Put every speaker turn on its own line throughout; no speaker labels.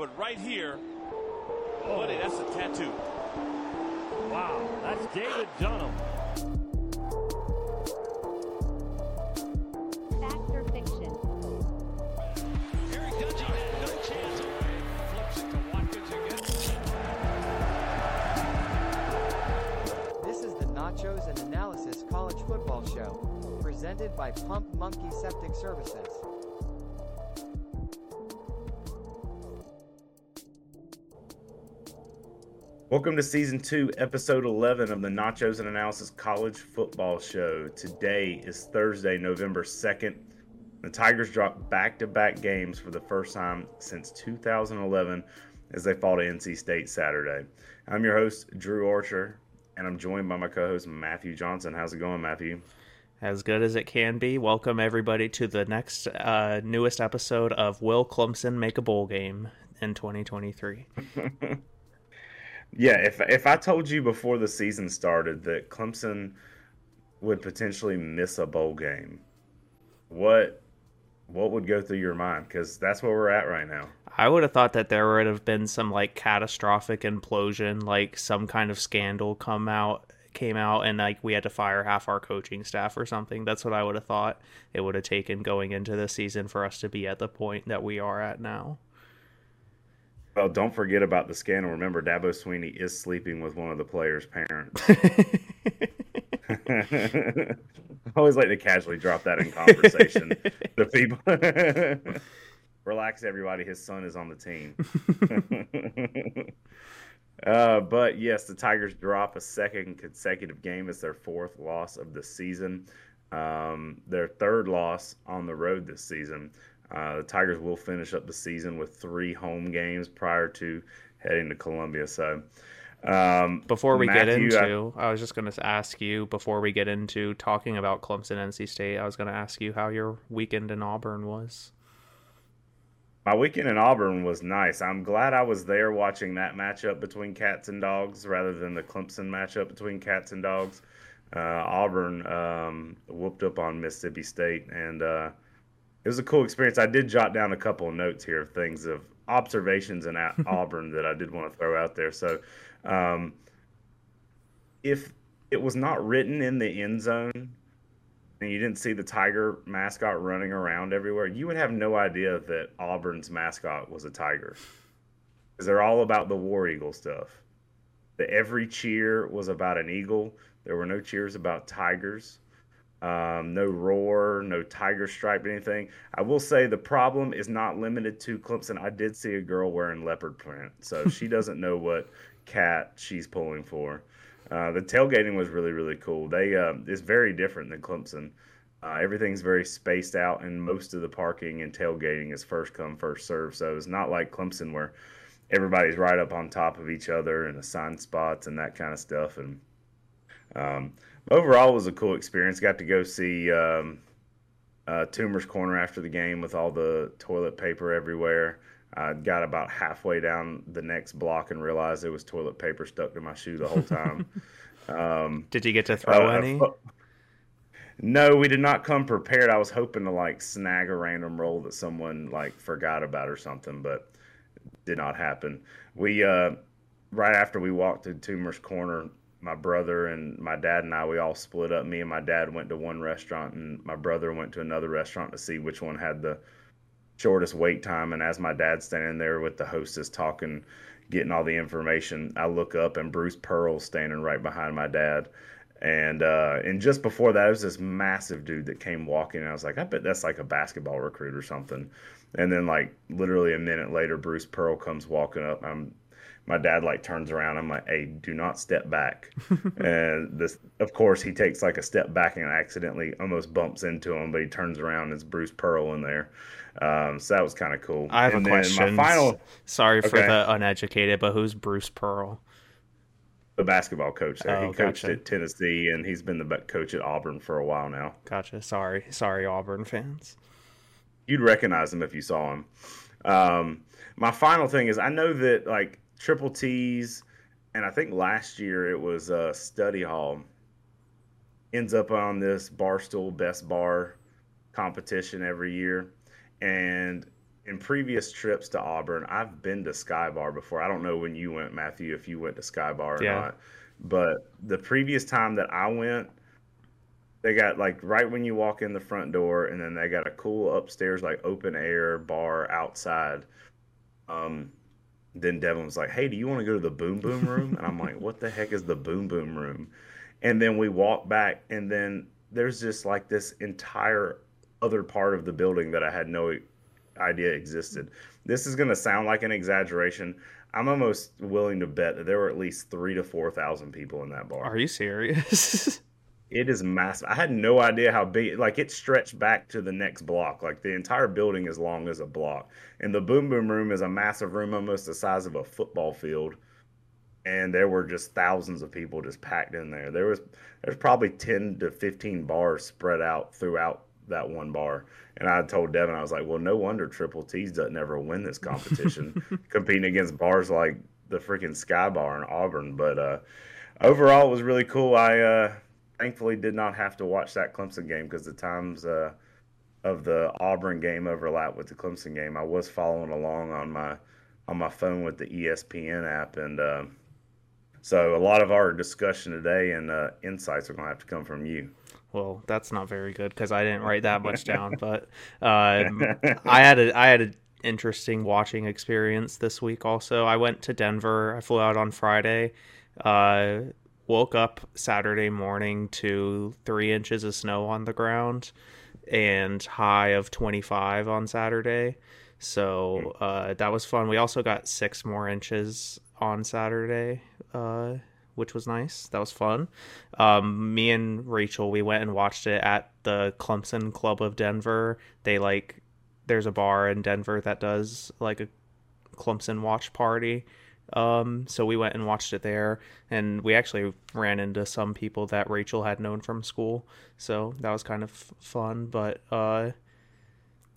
but right here, buddy, that's a tattoo.
Wow, that's David Dunham.
Fact or fiction?
Eric Dungey had no chance. Flips it to Watkins again.
This is the Nachos and Analysis College Football Show, presented by Pump Monkey Septic Services.
Welcome to season two, episode 11 of the Nachos and Analysis College Football Show. Today is Thursday, November 2nd. The Tigers dropped back to back games for the first time since 2011 as they fall to NC State Saturday. I'm your host, Drew Archer, and I'm joined by my co host, Matthew Johnson. How's it going, Matthew?
as good as it can be. Welcome everybody to the next uh, newest episode of Will Clemson Make a Bowl Game in 2023.
Yeah, if if I told you before the season started that Clemson would potentially miss a bowl game, what what would go through your mind? Because that's where we're at right now.
I would have thought that there would have been some like catastrophic implosion, like some kind of scandal come out came out and like we had to fire half our coaching staff or something. That's what I would have thought it would have taken going into the season for us to be at the point that we are at now.
Well, don't forget about the scandal. Remember, Dabo Swinney is sleeping with one of the players' parents. I always like to casually drop that in conversation. the people. Relax, everybody. His son is on the team. uh, but yes, the Tigers drop a second consecutive game. It's their fourth loss of the season. Um, their third loss on the road this season. Uh, the Tigers will finish up the season with three home games prior to heading to Columbia. So, um,
Before we get
Matthew, I-
into, I, was just going to ask you before we get into talking about Clemson NC State, I was going to ask you how your weekend in Auburn was.
My weekend in Auburn was nice. I'm glad I was there watching that matchup between cats and dogs rather than the Clemson matchup between cats and dogs. Uh, Auburn um, whooped up on Mississippi State, and uh, it was a cool experience. I did jot down a couple of notes here of things of observations in Auburn that I did want to throw out there. So, um, if it was not written in the end zone and you didn't see the tiger mascot running around everywhere, you would have no idea that Auburn's mascot was a tiger. Because they're all about the war eagle stuff. That every cheer was about an eagle. There were no cheers about tigers. Um, no roar, no tiger stripe, anything. I will say the problem is not limited to Clemson. I did see a girl wearing leopard print, so she doesn't know what cat she's pulling for. Uh, the tailgating was really really cool. They uh, it's very different than Clemson. Uh, everything's very spaced out, and most of the parking and tailgating is first come first serve. So it's not like Clemson where everybody's right up on top of each other and assigned spots and that kind of stuff. And um, overall, it was a cool experience. Got to go see um, uh, Toomer's Corner after the game with all the toilet paper everywhere. I got about halfway down the next block and realized there was toilet paper stuck to my shoe the whole time. um,
Did you get to throw
uh,
any?
fu- No, we did not come prepared. I was hoping to like snag a random roll that someone like forgot about or something, but did not happen. We uh right after we walked to Toomer's Corner, my brother and my dad and I we all split up. Me and my dad went to one restaurant and my brother went to another restaurant to see which one had the shortest wait time and as my dad's standing there with the hostess talking getting all the information i look up and bruce pearl's standing right behind my dad and uh, and just before that, it was this massive dude that came walking. And I was like, I bet that's like a basketball recruit or something. And then like literally a minute later, Bruce Pearl comes walking up. I'm my dad like turns around. I'm like, hey, do not step back. and this, of course, he takes like a step back and accidentally almost bumps into him, but he turns around. And it's Bruce Pearl in there. Um, so that was kind of cool.
I have
and
a question.
My final,
Sorry for
Okay.
the uneducated, but who's Bruce Pearl?
the basketball coach there.
Oh,
he coached
gotcha.
at Tennessee, and he's been the coach at Auburn for a while now.
Gotcha. Sorry, sorry, Auburn fans.
you'd recognize him if you saw him. Um, my final thing is I know that like Triple T's, and I think last year it was uh, Study Hall, ends up on this Barstool Best Bar competition every year, and in previous trips to Auburn, I've been to Sky Bar before. I don't know when you went, Matthew, if you went to Sky Bar or
Yeah.
not. But the previous time that I went, they got like right when you walk in the front door, and then they got a cool upstairs, like open air bar outside. Um, then Devin was like, "Hey, do you want to go to the Boom Boom Room?" And I'm like, "What the heck is the Boom Boom Room?" And then we walk back, and then there's just like this entire other part of the building that I had no idea existed. This is going to sound like an exaggeration. I'm almost willing to bet that there were at least three to four thousand people in that bar.
Are you serious?
It is massive. I had no idea how big. Like it stretched back to the next block. Like the entire building is long as a block. And the Boom Boom Room is a massive room, almost the size of a football field. And there were just thousands of people just packed in there. There was there's probably ten to fifteen bars spread out throughout that one bar. And I told Devin, I was like, well, no wonder Triple T's doesn't ever win this competition, competing against bars like the freaking Sky Bar in Auburn. But uh, overall, it was really cool. I uh, thankfully did not have to watch that Clemson game because the times uh, of the Auburn game overlap with the Clemson game. I was following along on my on my phone with the ESPN app, and uh, so a lot of our discussion today and uh, insights are going to have to come from you.
well, that's not very good because I didn't write that much down. But um, I had a I had an interesting watching experience this week. Also, I went to Denver. I flew out on Friday. Uh, woke up Saturday morning to three inches of snow on the ground and high of 25 on Saturday. So uh, that was fun. We also got six more inches on Saturday, uh, which was nice. That was fun. Um, me and Rachel, we went and watched it at the Clemson Club of Denver. They like, there's a bar in Denver that does like a Clemson watch party. Um, so we went and watched it there, and we actually ran into some people that Rachel had known from school. So that was kind of fun, but uh,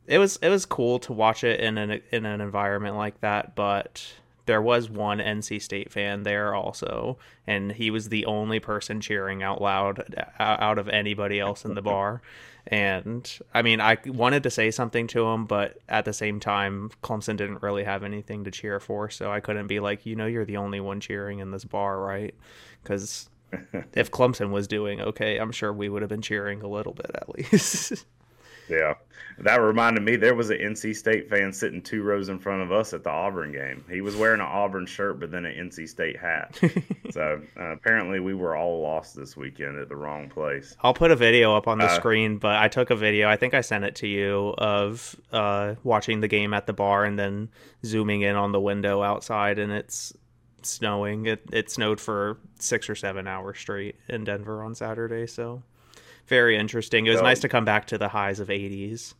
it was it was cool to watch it in an in an environment like that. But there was one NC State fan there also, and he was the only person cheering out loud out of anybody else in the bar. And I mean, I wanted to say something to him, but at the same time, Clemson didn't really have anything to cheer for, so I couldn't be like, you know, you're the only one cheering in this bar, right? Because if Clemson was doing okay, I'm sure we would have been cheering a little bit at least.
Yeah, that reminded me there was an NC State fan sitting two rows in front of us at the Auburn game. He was wearing an Auburn shirt, but then an NC State hat. so uh, apparently, we were all lost this weekend at the wrong place.
I'll put a video up on the
Uh,
screen, but I took a video. I think I sent it to you of uh, watching the game at the bar and then zooming in on the window outside, and it's snowing. It it snowed for six or seven hours straight in Denver on Saturday, so very interesting. It was
So-
nice to come back to the highs of 80s.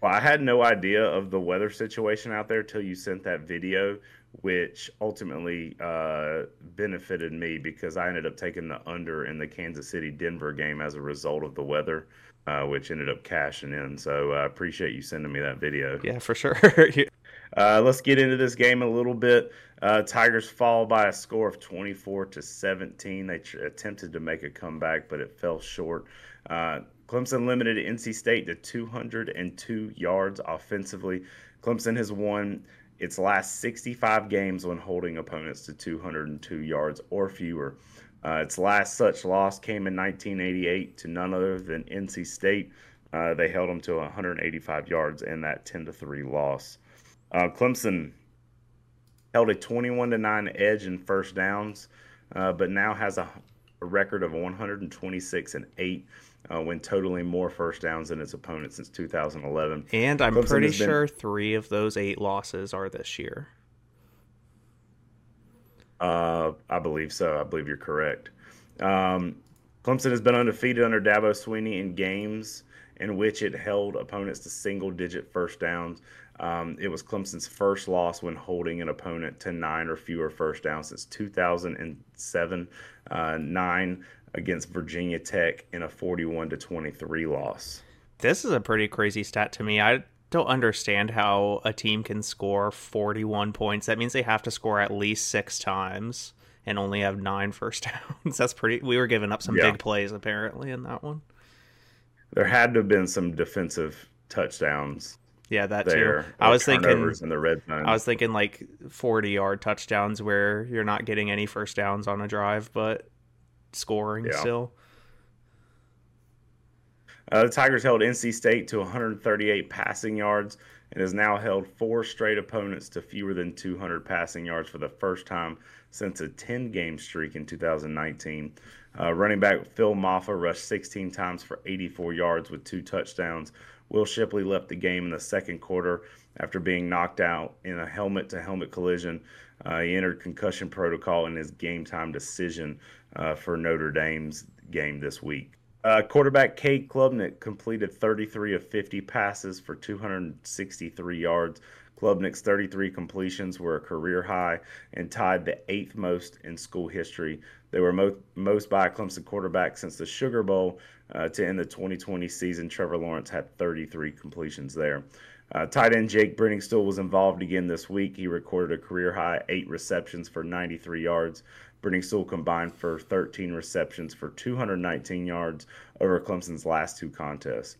Well, I had no idea of the weather situation out there till you sent that video, which ultimately uh, benefited me because I ended up taking the under in the Kansas City Denver game as a result of the weather, uh, which ended up cashing in. So I appreciate you sending me that video.
Yeah, for sure.
Uh, let's get into this game a little bit. Uh, Tigers fall by a score of 24 to 17. They tr- attempted to make a comeback, but it fell short. Uh, Clemson limited NC State to 202 yards offensively. Clemson has won its last 65 games when holding opponents to 202 yards or fewer. Uh, its last such loss came in 1988 to none other than NC State. Uh, they held them to 185 yards in that 10 to 3 loss. Uh, Clemson held a 21 to 9 edge in first downs, uh, but now has a, a record of 126 and 8 uh, when totaling more first downs than its opponent since 2011.
and I'm
Clemson
pretty
been-
sure three of those eight losses are this year.
Uh, I believe so. I believe you're correct. Um, Clemson has been undefeated under Dabo Swinney in games in which it held opponents to single digit first downs. Um, it was Clemson's first loss when holding an opponent to nine or fewer first downs since 2007, uh, nine against Virginia Tech in a 41 to 23 loss.
This is a pretty crazy stat to me. I don't understand how a team can score 41 points. That means they have to score at least six times and only have nine first downs. That's pretty. We were giving up some
Yeah.
big plays apparently in that one.
There had to have been some defensive touchdowns
Yeah, that
there.
too. I was thinking.
in the red zone.
I was thinking like 40 yard touchdowns where you're not getting any first downs on a drive, but scoring
Yeah.
still.
Uh, the Tigers held NC State to 138 passing yards and has now held four straight opponents to fewer than 200 passing yards for the first time since a 10 game streak in 2019. Uh, running back Phil Mafah rushed 16 times for 84 yards with two touchdowns. Will Shipley left the game in the second quarter after being knocked out in a helmet to helmet collision. Uh, he entered concussion protocol in his game time decision uh, for Notre Dame's game this week. Uh, quarterback Cade Klubnik completed 33 of 50 passes for 263 yards. Klubnik's 33 completions were a career high and tied the eighth most in school history. They were mo- most by a Clemson quarterback since the Sugar Bowl uh, to end the 2020 season. Trevor Lawrence had 33 completions there. Uh, tight end Jake Briningstool was involved again this week. He recorded a career high eight receptions for 93 yards. Briningstool combined for 13 receptions for 219 yards over Clemson's last two contests.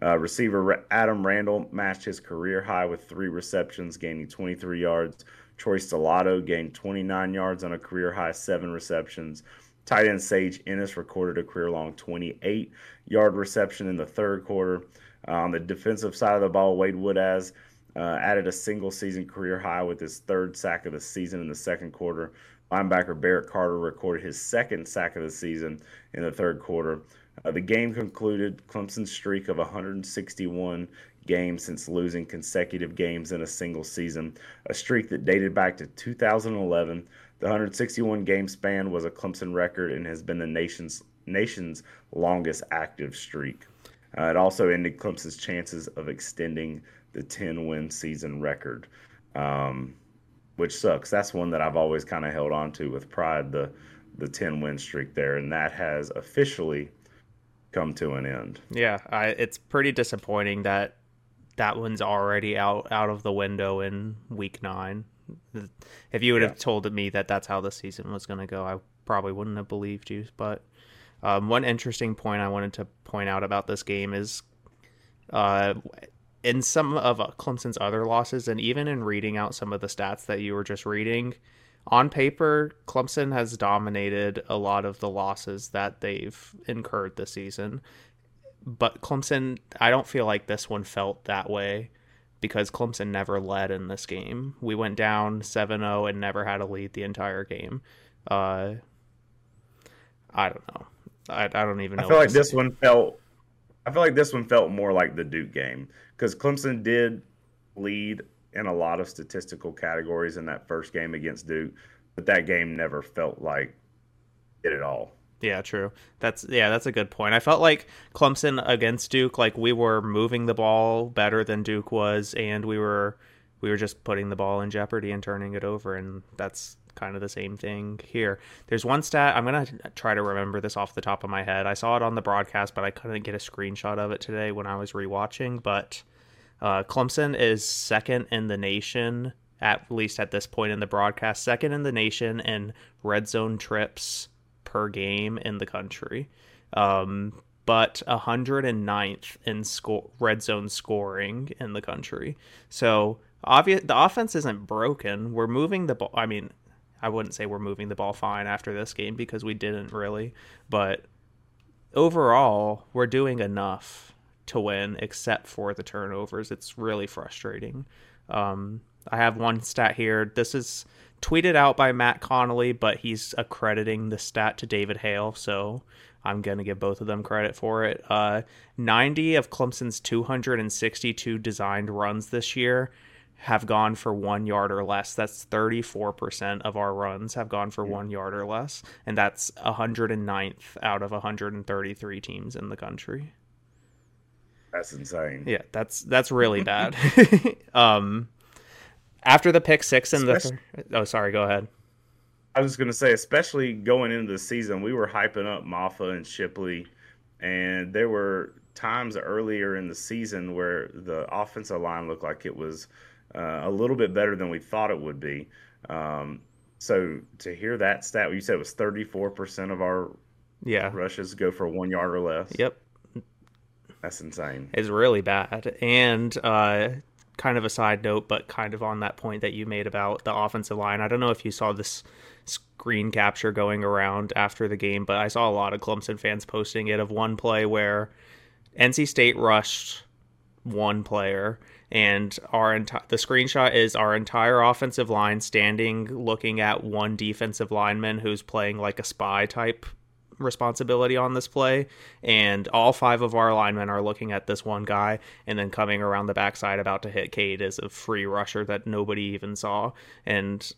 Uh, receiver Adam Randall matched his career high with three receptions, gaining 23 yards. Troy Stellato gained 29 yards on a career high seven receptions. Tight end Sage Ennis recorded a career long 28 yard reception in the third quarter. Uh, on the defensive side of the ball, Wade Woodaz uh, added a single season career high with his third sack of the season in the second quarter. Linebacker Barrett Carter recorded his second sack of the season in the third quarter. Uh, the game concluded Clemson's streak of 161 games since losing consecutive games in a single season, a streak that dated back to 2011. The 161 game span was a Clemson record and has been the nation's nation's longest active streak. Uh, it also ended Clemson's chances of extending the 10 win season record, um, which sucks. That's one that I've always kind of held on to with pride the the 10 win streak there, and that has officially come to an end.
Yeah, I, it's pretty disappointing that that one's already out out of the window in week nine. If you would have told me that that's how the season was going to go, I probably wouldn't have believed you. But um, one interesting point I wanted to point out about this game is, uh, in some of uh, Clemson's other losses, and even in reading out some of the stats that you were just reading, on paper, Clemson has dominated a lot of the losses that they've incurred this season. But Clemson, I don't feel like this one felt that way because Clemson never led in this game. We went down 7 0 and never had a lead the entire game. Uh, I don't know. I, I don't even know.
I feel like this one felt. I feel like this one felt more like the Duke game because Clemson did lead in a lot of statistical categories in that first game against Duke, but that game never felt like it at all.
Yeah, true. That's yeah, that's a good point. I felt like Clemson against Duke, like we were moving the ball better than Duke was, and we were we were just putting the ball in jeopardy and turning it over, and that's kind of the same thing here. There's one stat I'm gonna try to remember this off the top of my head. I saw it on the broadcast, but I couldn't get a screenshot of it today when I was rewatching. But uh, Clemson is second in the nation, at least at this point in the broadcast, second in the nation in red zone trips per game in the country. Um, but 109th in score red zone scoring in the country. So obvious the offense isn't broken. We're moving the ball. I mean, I wouldn't say we're moving the ball fine after this game because we didn't really, but overall, we're doing enough to win except for the turnovers. It's really frustrating. Um, I have one stat here. This is tweeted out by Matt Connolly, but he's accrediting the stat to David Hale, so I'm going to give both of them credit for it. Uh, 90 of Clemson's 262 designed runs this year have gone for one yard or less. That's 34% of our runs have gone for one yard or less, and that's 109th out of 133 teams in the country.
That's insane.
Yeah, that's that's really bad. um, after the pick six in the
Especially-
thir- oh, sorry, go ahead.
I was going to say, especially going into the season, we were hyping up Mafah and Shipley, and there were times earlier in the season where the offensive line looked like it was uh, a little bit better than we thought it would be. Um, so to hear that stat, you said it was 34% of our
Yeah.
rushes go for one yard or less.
Yep.
That's insane.
It's really bad. And uh, kind of a side note, but kind of on that point that you made about the offensive line. I don't know if you saw this screen capture going around after the game, but I saw a lot of Clemson fans posting it of one play where NC State rushed one player and our enti- the screenshot is our entire offensive line standing looking at one defensive lineman who's playing like a spy type responsibility on this play and all five of our linemen are looking at this one guy and then coming around the backside about to hit Cade is a free rusher that nobody even saw and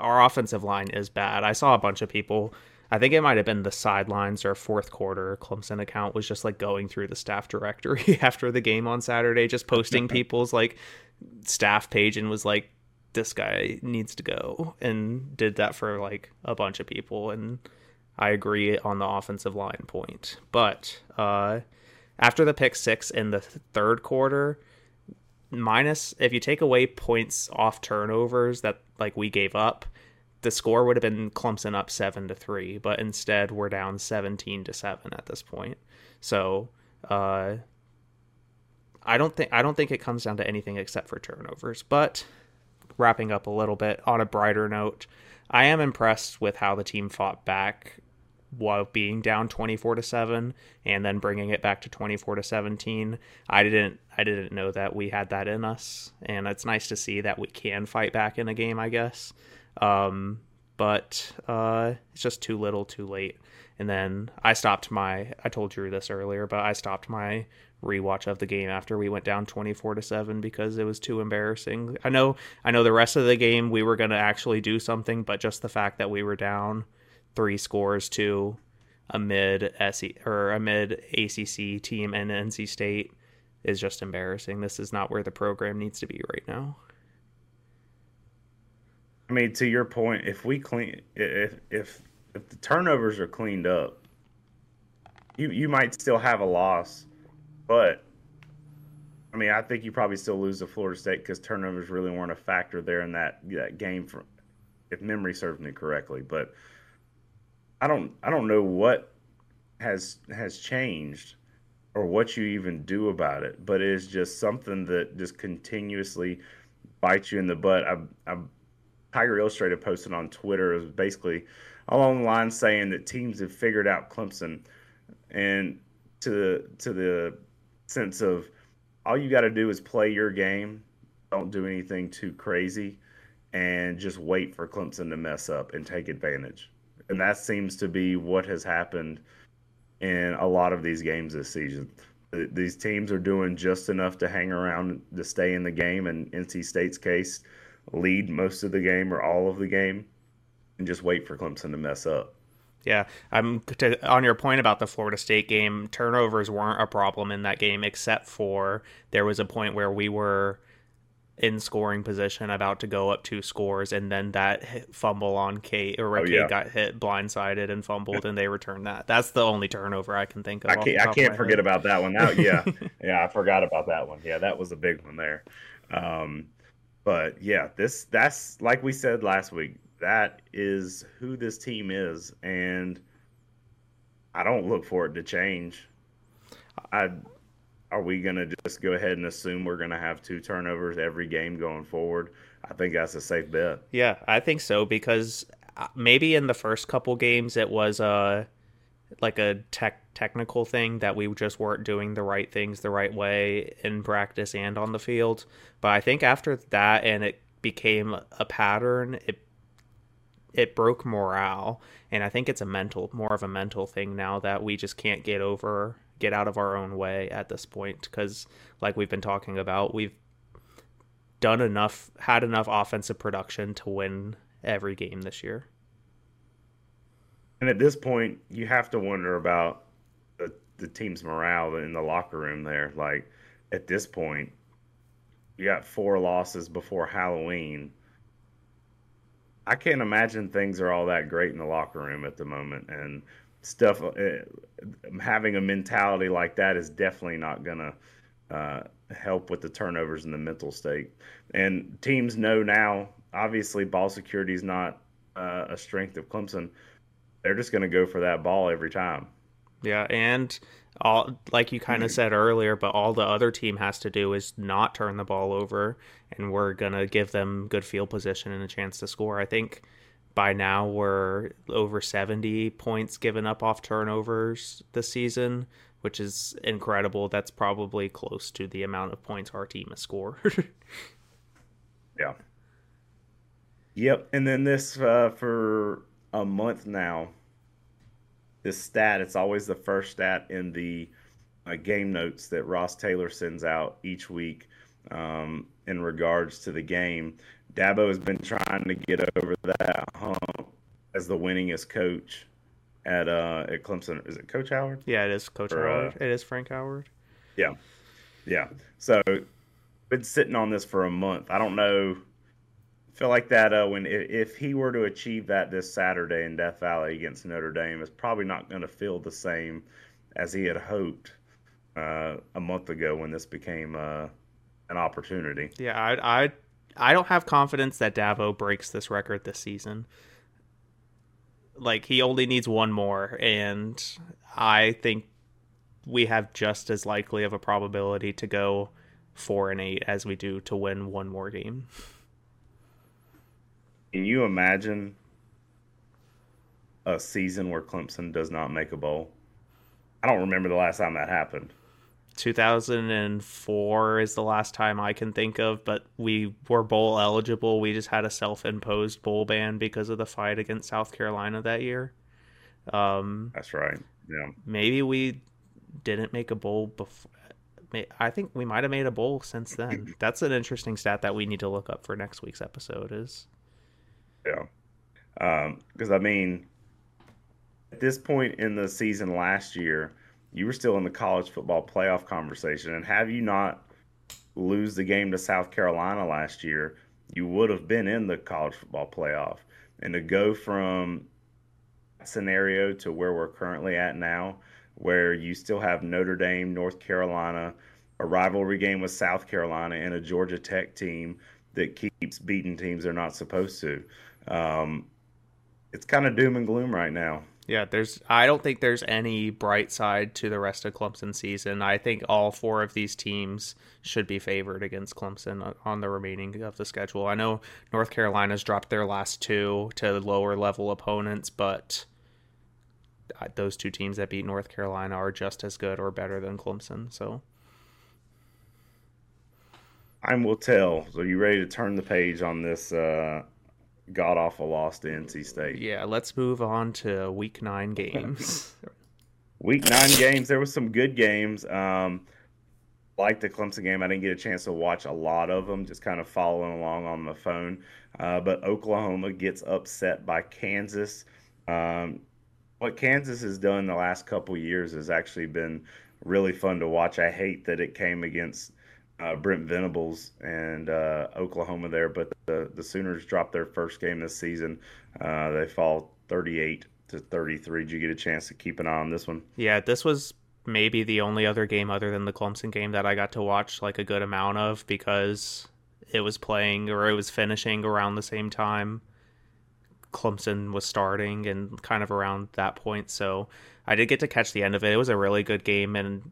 our offensive line is bad. I saw a bunch of people I think it might have been the sidelines or fourth quarter Clemson account was just like going through the staff directory after the game on Saturday, just posting people's like staff page and was like, this guy needs to go and did that for like a bunch of people. And I agree on the offensive line point. But uh, after the pick six in the third quarter, minus if you take away points off turnovers that like we gave up, the score would have been Clemson up seven to three, but instead we're down seventeen to seven at this point. So uh, I don't think I don't think it comes down to anything except for turnovers. But wrapping up a little bit on a brighter note, I am impressed with how the team fought back while being down 24 to 7 and then bringing it back to 24 to 17 i didn't i didn't know that we had that in us and it's nice to see that we can fight back in a game i guess um, but uh, it's just too little, too late. And then I stopped my. I told Drew this earlier, but I stopped my rewatch of the game after we went down 24 to 7 because it was too embarrassing. I know I know the rest of the game we were going to actually do something, but just the fact that we were down 3 scores to a mid SE or a mid ACC team and NC State is just embarrassing. This is not where the program needs to be right now.
I mean, to your point, if we clean, if if if the turnovers are cleaned up, you you might still have a loss, but I mean, I think you probably still lose to Florida State because turnovers really weren't a factor there in that that game, for, if memory serves me correctly. But I don't I don't know what has has changed or what you even do about it, but it is just something that just continuously bites you in the butt. I I Tiger Illustrated posted on Twitter is basically along the line saying that teams have figured out Clemson, and to the to the sense of all you got to do is play your game, don't do anything too crazy, and just wait for Clemson to mess up and take advantage. And that seems to be what has happened in a lot of these games this season. These teams are doing just enough to hang around to stay in the game. In NC State's case, lead most of the game or all of the game and just wait for Clemson to mess up.
Yeah, I'm to, on your point about the Florida State game. Turnovers weren't a problem in that game, except for there was a point where we were in scoring position, about to go up two scores, and then that fumble on Kate or oh, Cade yeah. got hit blindsided and fumbled, and they returned that. That's the only turnover I can think of.
I can't, I can't forget head. about that one. Now, yeah, yeah, I forgot about that one. Yeah, that was a big one there. Um, but yeah, this that's like we said last week. That is who this team is, and I don't look for it to change. I are we going to just go ahead and assume we're going to have two turnovers every game going forward? I think that's a safe bet.
Yeah, I think so because uh, maybe in the first couple games it was uh like a tech technical thing that we just weren't doing the right things the right way in practice and on the field. But I think after that and it became a pattern, it it broke morale and I think it's a mental more of a mental thing now that we just can't get over get out of our own way at this point cuz like we've been talking about, we've done enough had enough offensive production to win every game this year.
And at this point, you have to wonder about the, the team's morale in the locker room there. Like, at this point, you got four losses before Halloween. I can't imagine things are all that great in the locker room at the moment. And stuff, uh, having a mentality like that is definitely not going to uh, help with the turnovers in the mental state. And teams know now, obviously, ball security is not uh, a strength of Clemson they're just going to go for that ball every time.
Yeah, and all like you kind of said earlier, but all the other team has to do is not turn the ball over, and we're gonna give them good field position and a chance to score. I think by now we're over 70 points given up off turnovers this season, which is incredible. That's probably close to the amount of points our team has scored.
yeah. Yep, and then this uh, for a month now this stat. It's always the first stat in the uh, game notes that Ross Taylor sends out each week um, in regards to the game. Dabo has been trying to get over that hump as the winningest coach at uh, at Clemson. Is it Coach Howard?
Yeah, it is Coach or, Howard. Uh, it is Frank Howard.
Yeah, yeah. So been sitting on this for a month. I don't know feel like that uh, when if he were to achieve that this Saturday in Death Valley against Notre Dame, it's probably not going to feel the same as he had hoped uh, a month ago when this became uh, an opportunity.
Yeah, I, I I don't have confidence that Dabo breaks this record this season. Like he only needs one more, and I think we have just as likely of a probability to go four and eight as we do to win one more game.
Can you imagine a season where Clemson does not make a bowl? I don't remember the last time that happened.
2004 is the last time I can think of, but we were bowl eligible. We just had a self imposed bowl ban because of the fight against South Carolina that year. Um,
That's right. Yeah.
Maybe we didn't make a bowl before. I think we might have made a bowl since then. That's an interesting stat that we need to look up for next week's episode. Is
yeah. Because, um, I mean, at this point in the season last year, you were still in the college football playoff conversation. And have you not lose the game to South Carolina last year, you would have been in the college football playoff. And to go from scenario to where we're currently at now, where you still have Notre Dame, North Carolina, a rivalry game with South Carolina, and a Georgia Tech team that keeps beating teams they're not supposed to um, it's kind of doom and gloom right now.
Yeah, there's. I don't think there's any bright side to the rest of Clemson season. I think all four of these teams should be favored against Clemson on the remaining of the schedule. I know North Carolina's dropped their last two to lower level opponents, but those two teams that beat North Carolina are just as good or better than Clemson. So
time will tell. So you ready to turn the page on this uh, god awful loss to NC State.
Yeah, let's move on to week nine games.
week nine games. There was some good games. Um, like the Clemson game, I didn't get a chance to watch a lot of them, just kind of following along on the phone. Uh, but Oklahoma gets upset by Kansas. Um, what Kansas has done the last couple years has actually been really fun to watch. I hate that it came against uh, Brent Venables and uh, Oklahoma there, but the the Sooners dropped their first game this season. Uh, they fall 38 to 33. Did you get a chance to keep an eye on this one?
Yeah, this was maybe the only other game other than the Clemson game that I got to watch like a good amount of because it was playing or it was finishing around the same time Clemson was starting and kind of around that point. So I did get to catch the end of it. It was a really good game and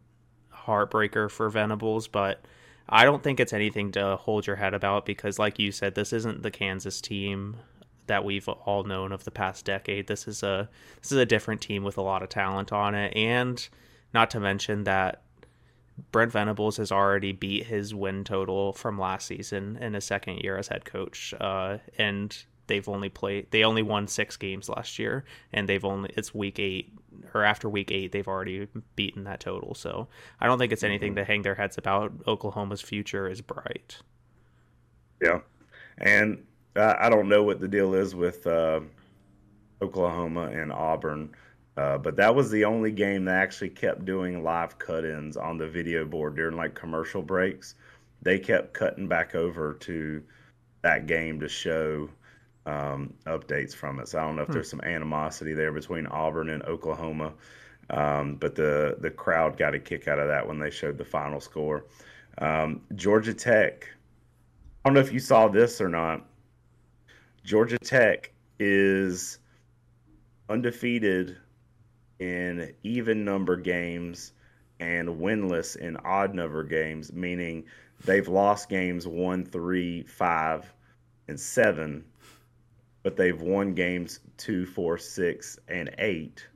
heartbreaker for Venables, but I don't think it's anything to hold your head about because, like you said, this isn't the Kansas team that we've all known of the past decade. This is a this is a different team with a lot of talent on it, and not to mention that Brent Venables has already beat his win total from last season in his second year as head coach, uh, and they've only played they only won six games last year, and they've only it's week eight or after week eight, they've already beaten that total. So I don't think it's anything mm-hmm. to hang their heads about. Oklahoma's future is bright.
Yeah, and I don't know what the deal is with uh, Oklahoma and Auburn, uh, but that was the only game that actually kept doing live cut-ins on the video board during like commercial breaks. They kept cutting back over to that game to show um, updates from it. So I don't know if hmm. there's some animosity there between Auburn and Oklahoma, um, but the the crowd got a kick out of that when they showed the final score. Um, Georgia Tech. I don't know if you saw this or not. Georgia Tech is undefeated in even number games and winless in odd number games, meaning they've lost games one, three, five, and seven, but they've won games two, four, six, and eight.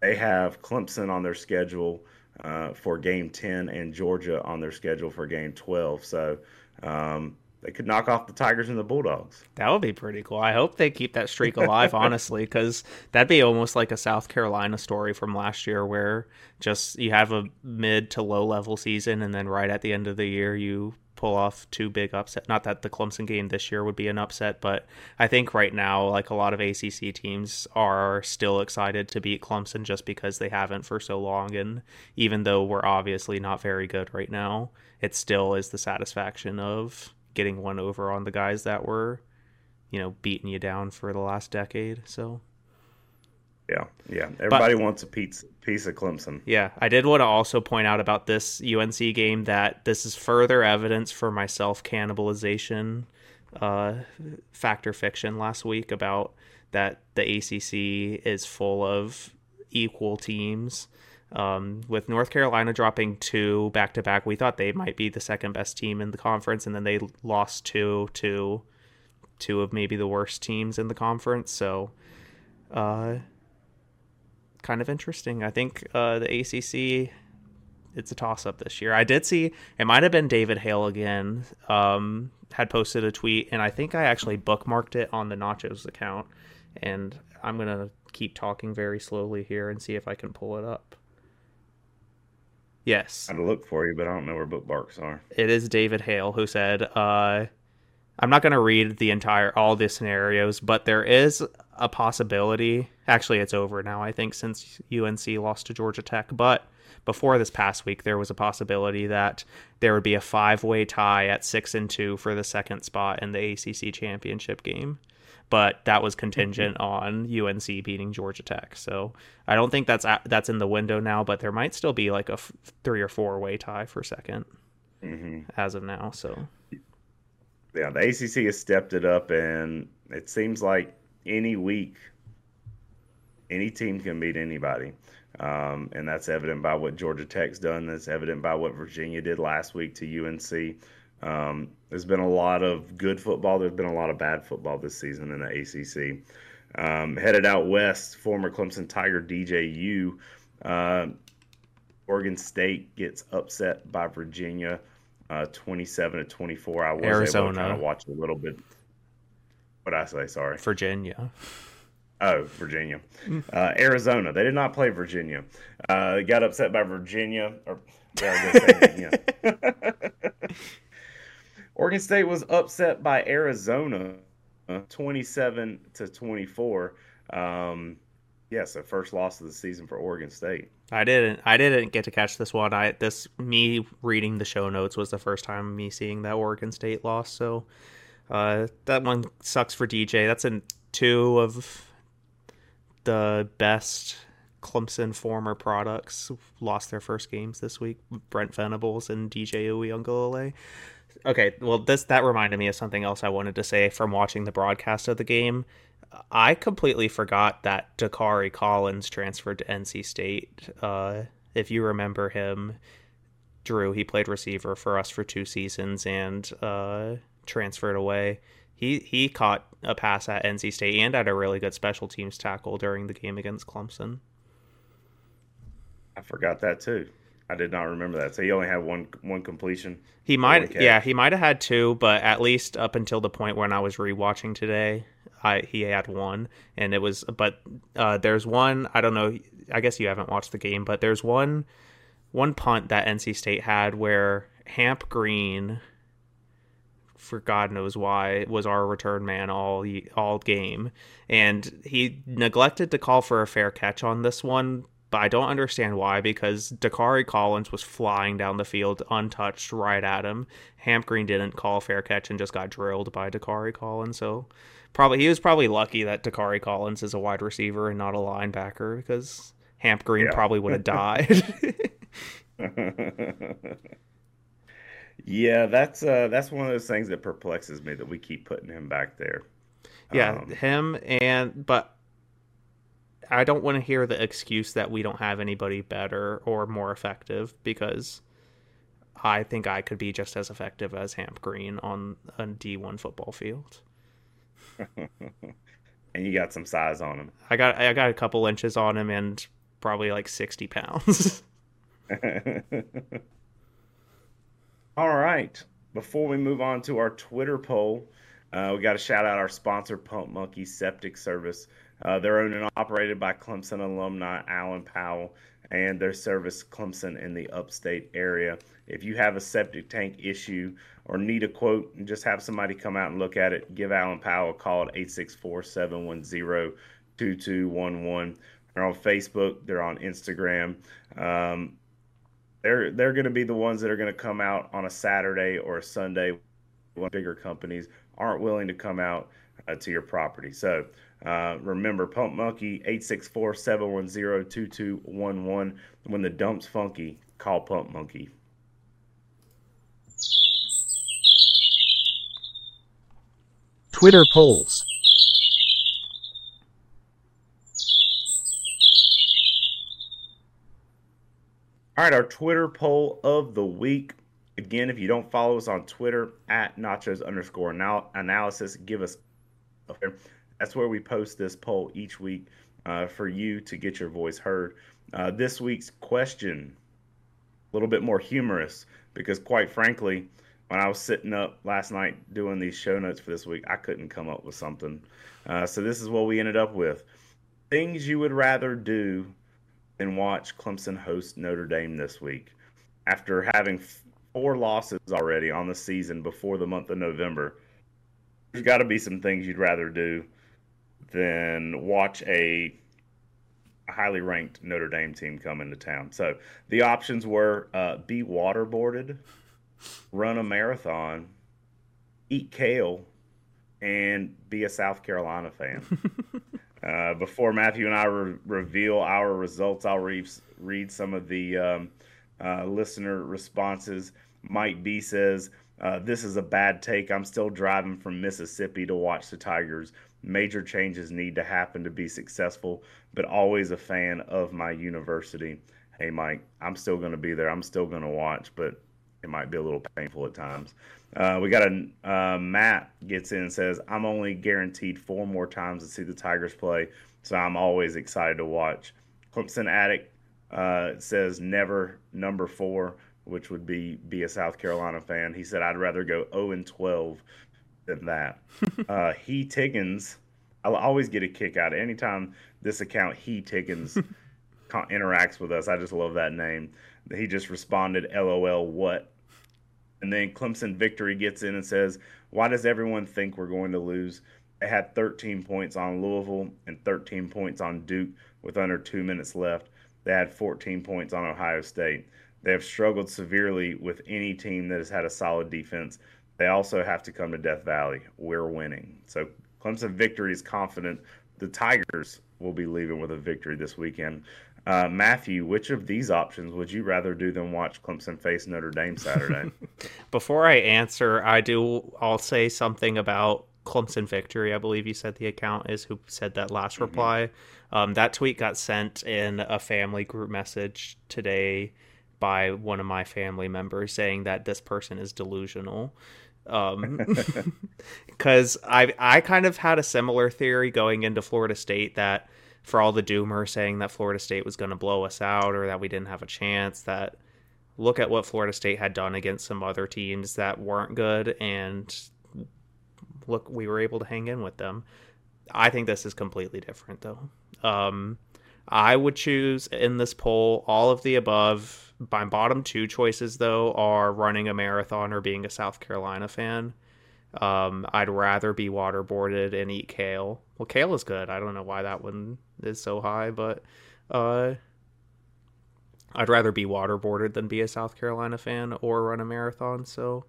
They have Clemson on their schedule uh, for game 10 and Georgia on their schedule for game 12. So um, they could knock off the Tigers and the Bulldogs.
That would be pretty cool. I hope they keep that streak alive, honestly, because that'd be almost like a South Carolina story from last year where just you have a mid to low level season and then right at the end of the year you pull off two big upset. Not that the Clemson game this year would be an upset, but I think right now, like a lot of ACC teams are still excited to beat Clemson just because they haven't for so long. And even though we're obviously not very good right now, it still is the satisfaction of getting one over on the guys that were, you know, beating you down for the last decade. So.
Yeah, yeah. Everybody but, wants a piece piece of Clemson.
Yeah, I did want to also point out about this UNC game that this is further evidence for my self cannibalization uh, factor fiction last week about that the ACC is full of equal teams. Um, with North Carolina dropping two back to back, we thought they might be the second best team in the conference, and then they lost two to two of maybe the worst teams in the conference. So, uh, kind of interesting. I think uh, the ACC it's a toss up this year. I did see it might have been David Hale again. Um, had posted a tweet, and I think I actually bookmarked it on the Nachos account. And I'm gonna keep talking very slowly here and see if I can pull it up. Yes,
I'd look for you, but I don't know where bookmarks are.
It is David Hale who said, uh, "I'm not going to read the entire all the scenarios, but there is a possibility. Actually, it's over now, I think, since UNC lost to Georgia Tech. But before this past week, there was a possibility that there would be a five way tie at six and two for the second spot in the ACC championship game. But that was contingent on UNC beating Georgia Tech. So I don't think that's that's in the window now. But there might still be like a f- three or four way tie for 2nd mm-hmm. as of now. So
yeah, the ACC has stepped it up, and it seems like any week, any team can beat anybody. Um, and that's evident by what Georgia Tech's done. That's evident by what Virginia did last week to UNC. Um, there's been a lot of good football. There's been a lot of bad football this season in the ACC. Um, headed out west, former Clemson Tiger DJU. Uh, Oregon State gets upset by Virginia, uh, 27 to 24. I was Arizona. able to kind of watch a little bit. What I say? Sorry,
Virginia.
Oh, Virginia, uh, Arizona. They did not play Virginia. Uh, got upset by Virginia. Or Virginia. Oregon State was upset by Arizona, uh, twenty-seven to twenty-four. Um, yes, the first loss of the season for Oregon State.
I didn't. I didn't get to catch this one. I this me reading the show notes was the first time me seeing that Oregon State loss. So uh, that one sucks for DJ. That's in two of the best Clemson former products lost their first games this week. Brent Venables and DJ Uiagalelei. Okay, well this that reminded me of something else I wanted to say from watching the broadcast of the game. I completely forgot that Dacari Collins transferred to NC State. Uh, if you remember him, Drew, he played receiver for us for two seasons and uh, transferred away. He he caught a pass at NC State and had a really good special teams tackle during the game against Clemson.
I forgot that too. I did not remember that. So he only had one one completion.
He might, yeah, he might have had two, but at least up until the point when I was rewatching today, I he had one, and it was. But uh, there's one. I don't know. I guess you haven't watched the game, but there's one one punt that NC State had where Hamp Green for God knows why was our return man all all game, and he neglected to call for a fair catch on this one. But I don't understand why because Dacari Collins was flying down the field untouched right at him. Hamp Green didn't call a fair catch and just got drilled by Dacari Collins. So probably he was probably lucky that Dacari Collins is a wide receiver and not a linebacker because Hamp Green yeah. probably would have died.
Yeah, that's uh, that's one of those things that perplexes me that we keep putting him back there.
Yeah, um, him and but I don't want to hear the excuse that we don't have anybody better or more effective because I think I could be just as effective as Hamp Green on a D1 football field.
and you got some size on him.
I got I got a couple inches on him and probably like 60 pounds.
All right. Before we move on to our Twitter poll, uh, we got to shout out our sponsor, Pump Monkey Septic Service. Uh, they're owned and operated by Clemson alumni Alan Powell, and their service Clemson in the upstate area. If you have a septic tank issue or need a quote, just have somebody come out and look at it. Give Alan Powell a call at 864 710 2211. They're on Facebook, they're on Instagram. Um, they're they're going to be the ones that are going to come out on a Saturday or a Sunday when bigger companies aren't willing to come out uh, to your property. So uh, remember, Pump Monkey 864 710 2211. When the dump's funky, call Pump Monkey.
Twitter polls.
All right, our Twitter poll of the week. Again, if you don't follow us on Twitter at nachos underscore anal- analysis, give us. Okay. That's where we post this poll each week uh, for you to get your voice heard. Uh, this week's question, a little bit more humorous, because quite frankly, when I was sitting up last night doing these show notes for this week, I couldn't come up with something. Uh, so this is what we ended up with: things you would rather do than watch Clemson host Notre Dame this week, after having four losses already on the season before the month of November. There's got to be some things you'd rather do than watch a highly ranked Notre Dame team come into town. So the options were uh, be waterboarded, run a marathon, eat kale, and be a South Carolina fan. uh, before Matthew and I re- reveal our results, I'll re- read some of the um, uh, listener responses. Mike B says, uh, This is a bad take. I'm still driving from Mississippi to watch the Tigers. Major changes need to happen to be successful, but always a fan of my university. Hey, Mike, I'm still going to be there. I'm still going to watch, but it might be a little painful at times. Uh, we got a uh, Matt gets in and says, I'm only guaranteed four more times to see the Tigers play, so I'm always excited to watch. Clemson Addict uh, says, never number four, which would be be a South Carolina fan. He said, I'd rather go 0 and 12 than that. uh, he Tiggins, I'll always get a kick out of anytime this account He Tiggins interacts with us. I just love that name. He just responded, "LOL, what?" And then Clemson Victory gets in and says, "Why does everyone think we're going to lose?" They had 13 points on Louisville and 13 points on Duke with under two minutes left. They had 14 points on Ohio State. They have struggled severely with any team that has had a solid defense. They also have to come to Death Valley. We're winning. So Clemson victory is confident. The Tigers will be leaving with a victory this weekend. Uh, Matthew, which of these options would you rather do than watch Clemson face Notre Dame Saturday?
Before I answer, I do. I'll say something about Clemson victory. I believe you said the account is who said that last mm-hmm. reply. Um, that tweet got sent in a family group message today by one of my family members saying that this person is delusional um because i i kind of had a similar theory going into florida state that for all the doomer saying that florida state was going to blow us out or that we didn't have a chance that look at what florida state had done against some other teams that weren't good and look we were able to hang in with them. I think this is completely different though. Um i would choose in this poll all of the above. My bottom two choices though are running a marathon or being a South Carolina fan. Um, I'd rather be waterboarded and eat kale. Well, kale is good. I don't know why that one is so high, but uh, I'd rather be waterboarded than be a South Carolina fan or run a marathon. So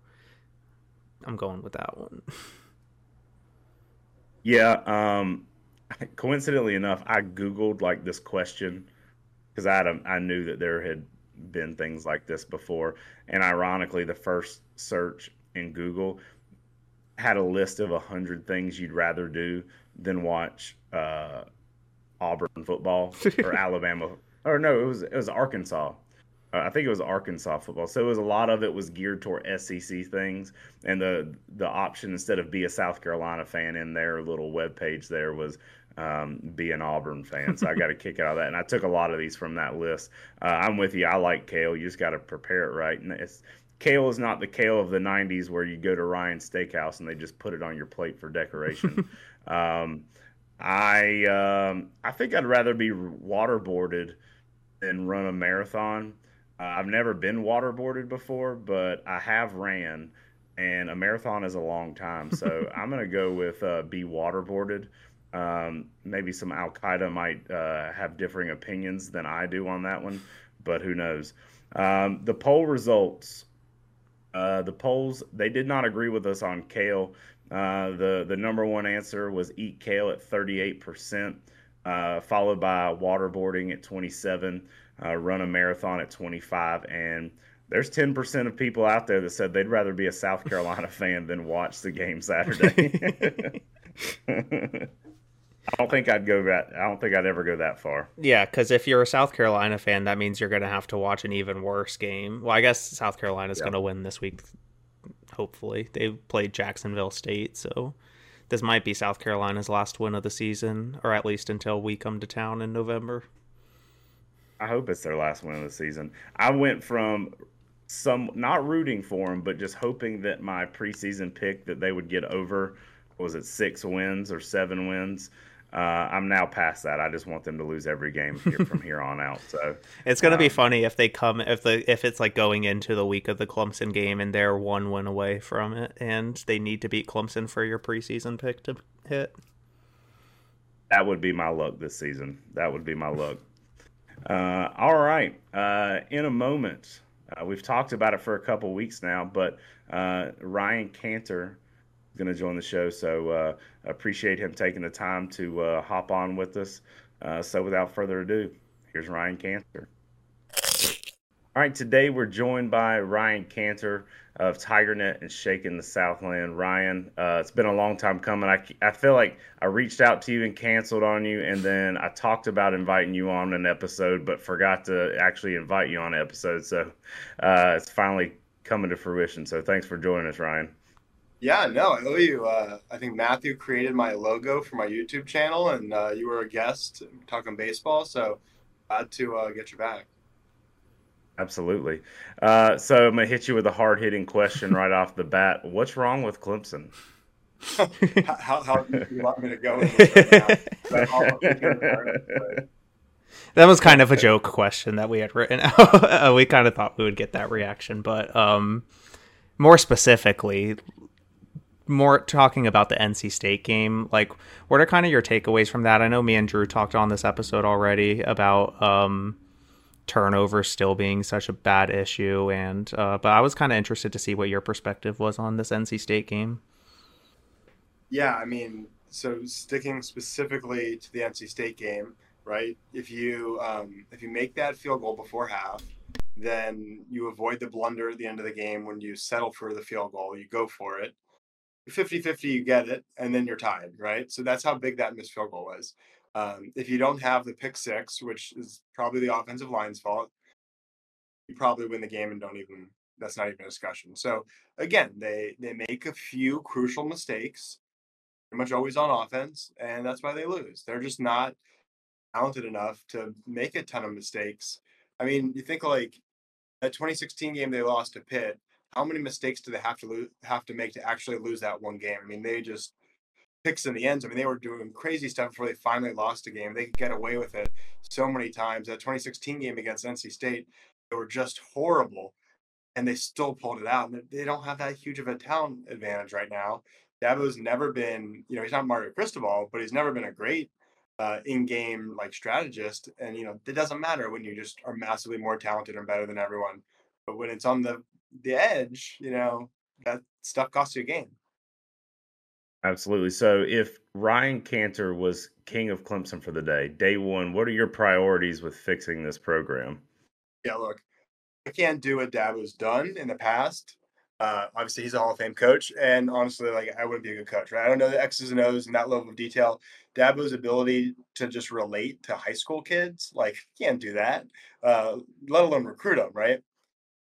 I'm going with that one.
yeah. Um, coincidentally enough, I googled like this question because I a, I knew that there had been things like this before. And ironically, the first search in Google had a list of a hundred things you'd rather do than watch uh, Auburn football or Alabama or no, it was it was Arkansas. Uh, I think it was Arkansas football. So it was a lot of it was geared toward SEC things, and the the option instead of be a South Carolina fan in their little web page there was um, be an Auburn fan. So I got a kick out of that, and I took a lot of these from that list. Uh, I'm with you. I like kale. You just got to prepare it right, and it's kale is not the kale of the 90s where you go to Ryan's Steakhouse and they just put it on your plate for decoration. um, I um, I think I'd rather be waterboarded than run a marathon. Uh, I've never been waterboarded before, but I have ran, and a marathon is a long time. So I'm gonna go with uh, be waterboarded. Um, maybe some Al Qaeda might uh, have differing opinions than I do on that one, but who knows? Um, the poll results. Uh, the polls they did not agree with us on kale. Uh, the the number one answer was eat kale at 38 percent, uh, followed by waterboarding at 27, uh, run a marathon at 25, and there's 10 percent of people out there that said they'd rather be a South Carolina fan than watch the game Saturday. I don't think I'd go that. I don't think I'd ever go that far.
Yeah, because if you're a South Carolina fan, that means you're going to have to watch an even worse game. Well, I guess South Carolina's
Yeah.
going to win this week. Hopefully, they played Jacksonville State, so this might be South Carolina's last win of the season, or at least until we come to town in November.
I hope it's their last win of the season. I went from some not rooting for them, but just hoping that my preseason pick that they would get over was it six wins or seven wins. Uh, I'm now past that. I just want them to lose every game here, from here on out. So
It's going to be
Um,
funny if they come if the if it's like going into the week of the Clemson game and they're one win away from it, and they need to beat Clemson for your preseason pick to hit.
that would be my luck this season. That would be my luck. Uh, all right. Uh, in a moment, uh, we've talked about it for a couple weeks now, but uh, Ryan Kantor going to join the show. So uh, appreciate him taking the time to uh, hop on with us. Uh, so without further ado, here's Ryan Kantor. All right, today we're joined by Ryan Kantor of TigerNet and Shakin the Southland. Ryan, uh, it's been a long time coming. I, I feel like I reached out to you and canceled on you, and then I talked about inviting you on an episode, but forgot to actually invite you on an episode. So uh, it's finally coming to fruition. So thanks for joining us, Ryan.
Yeah, no, I owe you. Uh, I think Matthew created my logo for my YouTube channel, and uh, you were a guest talking baseball, so glad to uh, get you back.
Absolutely. Uh, so I'm gonna hit you with a hard hitting question right off the bat. What's wrong with Clemson?
how, how, how do you want me to go right now? But I'll- I'll take it apart, but-
That was kind of a joke question that we had written out. Uh, we kind of thought we would get that reaction, but um, more specifically, more talking about the NC State game. Like, what are kind of your takeaways from that? I know me and Drew talked on this episode already about um, turnovers still being such a bad issue, and uh, but I was kind of interested to see what your perspective was on this NC State game.
Yeah, I mean, so sticking specifically to the NC State game, right? If you um, if you make that field goal before half, then you avoid the blunder at the end of the game when you settle for the field goal. You go for it. 50-50, you get it, and then you're tied, right? So that's how big that missed field goal was. Um, if you don't have the pick six, which is probably the offensive line's fault, you probably win the game and don't even. That's not even a discussion. So again, they they make a few crucial mistakes pretty much always on offense, and that's why they lose. They're just not talented enough to make a ton of mistakes. I mean, you think like that 2016 game they lost to Pitt. How many mistakes do they have to lose, have to make to actually lose that one game? I mean, they just picks in the ends. I mean, they were doing crazy stuff before they finally lost a game. They could get away with it so many times. That 2016 game against NC State, they were just horrible, and they still pulled it out. And they don't have that huge of a talent advantage right now. Dabo's never been, you know, he's not Mario Cristobal, but he's never been a great uh, in-game like strategist. And you know, it doesn't matter when you just are massively more talented and better than everyone. But when it's on the the edge, you know, that stuff costs you a game.
Absolutely. So if Ryan Kantor was king of Clemson for the day, day one, what are your priorities with fixing this program?
Yeah, look, I can't do what Dabo's done in the past. Uh, obviously, he's a Hall of Fame coach, and honestly, like I wouldn't be a good coach, right? I don't know the X's and O's and that level of detail. Dabo's ability to just relate to high school kids, like can't do that, uh, let alone recruit them, right?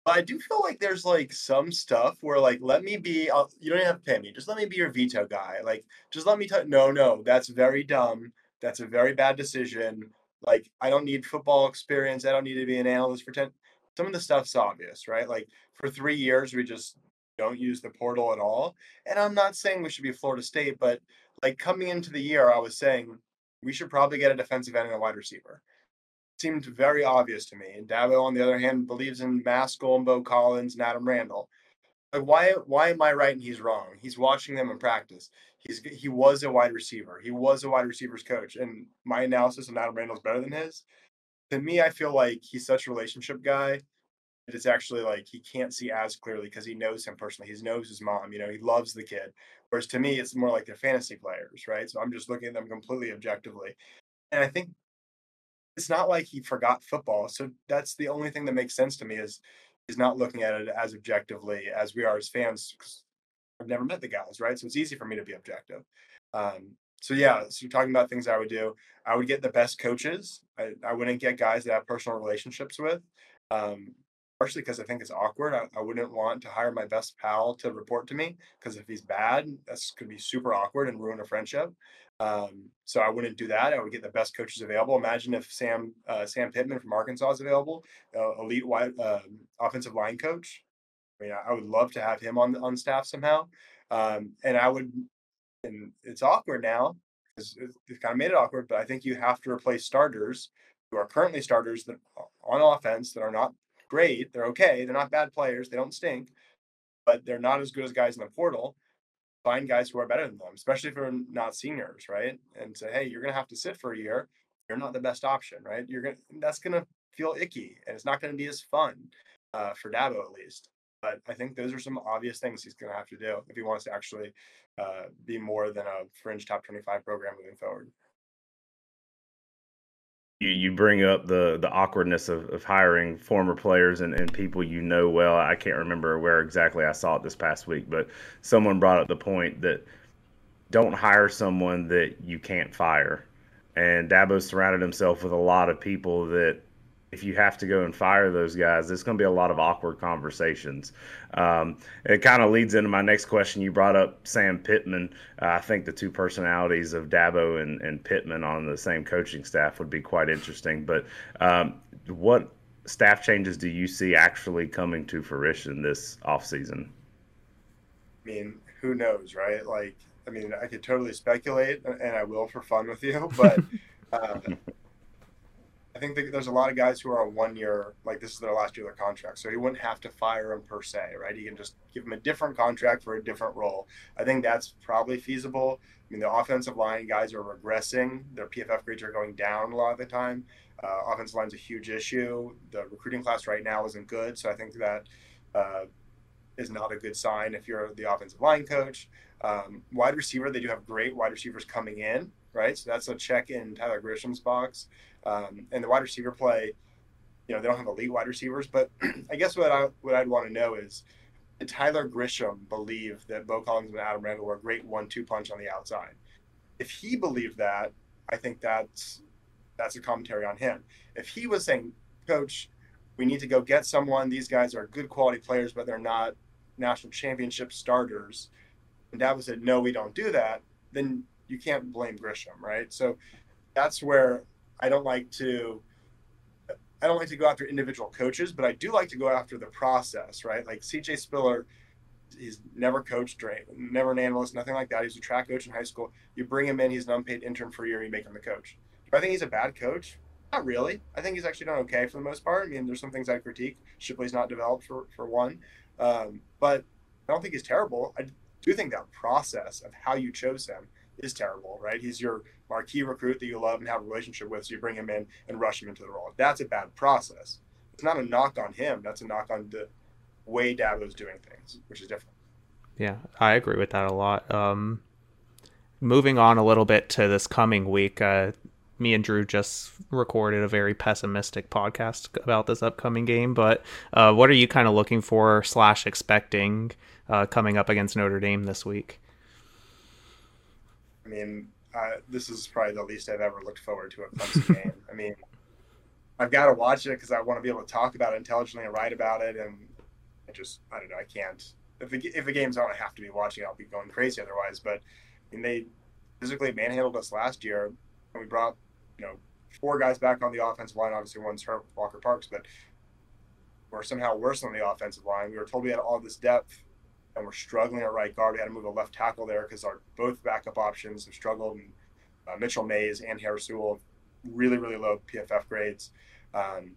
But I do feel like there's like some stuff where like let me be. I'll, you don't have to pay me. Just let me be your veto guy. Like just let me tell. No, no, that's very dumb. That's a very bad decision. Like I don't need football experience. I don't need to be an analyst for ten. Some of the stuff's obvious, right? Like for three years we just don't use the portal at all. And I'm not saying we should be Florida State, but like coming into the year, I was saying we should probably get a defensive end and a wide receiver. Seemed very obvious to me. And Dabo, on the other hand, believes in Maskell and Beaux Collins and Adam Randall. Like why why am I right and he's wrong? He's watching them in practice. He's he was a wide receiver. He was a wide receivers coach. And my analysis on Adam Randall is better than his. To me, I feel like he's such a relationship guy that it's actually like he can't see as clearly because he knows him personally. He knows his mom, you know, he loves the kid. Whereas to me, it's more like they're fantasy players, right? So I'm just looking at them completely objectively. And I think it's not like he forgot football. So that's the only thing that makes sense to me is he's not looking at it as objectively as we are as fans. I've never met the guys, right? So it's easy for me to be objective. Um, so yeah, so you're talking about things I would do. I would get the best coaches. I, I wouldn't get guys that I have personal relationships with. Um, partially because I think it's awkward. I, I, wouldn't want to hire my best pal to report to me because if he's bad, that's could be super awkward and ruin a friendship. Um, so I wouldn't do that. I would get the best coaches available. Imagine if Sam uh, Sam Pittman from Arkansas is available, uh, elite wide uh, offensive line coach. I mean, I would love to have him on on staff somehow. Um, and I would, and it's awkward now because it's kind of made it awkward. But I think you have to replace starters who are currently starters that on offense that are not great. They're okay. They're not bad players. They don't stink, but they're not as good as guys in the portal. Find guys who are better than them, especially if they're not seniors, right? And say, hey, you're going to have to sit for a year. You're not the best option, right? You're going to, that's going to feel icky and it's not going to be as fun uh, for Dabo at least. But I think those are some obvious things he's going to have to do if he wants to actually uh, be more than a fringe top 25 program moving forward
you, you bring up the the awkwardness of, of hiring former players and, and people you know well. I can't remember where exactly I saw it this past week, but someone brought up the point that don't hire someone that you can't fire. And Dabo surrounded himself with a lot of people that if you have to go and fire those guys, there's going to be a lot of awkward conversations. Um, it kind of leads into my next question. You brought up Sam Pittman. Uh, I think the two personalities of Dabo and, and Pittman on the same coaching staff would be quite interesting. But um, what staff changes do you see actually coming to fruition this offseason?
I mean, who knows, right? Like, I mean, I could totally speculate, and I will for fun with you, but. Uh, I think there's a lot of guys who are on one year, like this is their last year of their contract. So he wouldn't have to fire him per se, right? He can just give him a different contract for a different role. I think that's probably feasible. I mean, the offensive line guys are regressing. Their PFF grades are going down a lot of the time. Uh, offensive line's a huge issue. The recruiting class right now isn't good. So I think that uh, is not a good sign if you're the offensive line coach. Um, wide receiver, they do have great wide receivers coming in, right? So that's a check in Tyler Grisham's box. Um, and the wide receiver play, you know, they don't have elite wide receivers, but I guess what I what I'd want to know is did Tyler Grisham believe that Beaux Collins and Adam Randall were a great one-two punch on the outside? If he believed that, I think that's that's a commentary on him. If he was saying, Coach, we need to go get someone. These guys are good quality players, but they're not national championship starters. And Dabo said, No, we don't do that. Then you can't blame Grisham, right? So that's where I don't like to I don't like to go after individual coaches, but I do like to go after the process, right? Like CJ Spiller, he's never coached, never an analyst, nothing like that. He's a track coach in high school. You bring him in, he's an unpaid intern for a year, you make him the coach. Do I think he's a bad coach? Not really. I think he's actually done okay for the most part. I mean, there's some things I critique. Shipley's not developed for, for one. Um, but I don't think he's terrible. I do think that process of how you chose him is terrible, right? He's your marquee recruit that you love and have a relationship with, so you bring him in and rush him into the role. That's a bad process. It's not a knock on him. That's a knock on the way Dabo's doing things, which is different.
Yeah, I agree with that a lot. Um, moving on a little bit to this coming week, uh, me and Drew just recorded a very pessimistic podcast about this upcoming game. But uh, what are you kind of looking for slash expecting uh, coming up against Notre Dame this week?
I mean, uh, this is probably the least I've ever looked forward to a Clemson game. I mean, I've got to watch it because I want to be able to talk about it intelligently and write about it, and I just I don't know I can't. If the, if the game's on, I have to be watching. I'll be going crazy otherwise. But I mean, they physically manhandled us last year, and we brought you know four guys back on the offensive line. Obviously, one's hurt, Walker Parks, but we're somehow worse on the offensive line. We were told we had all this depth, and we're struggling at right guard. We had to move a left tackle there because our both backup options have struggled. And uh, Mitchell Mayes and Harris Sewell, really really low PFF grades. Um,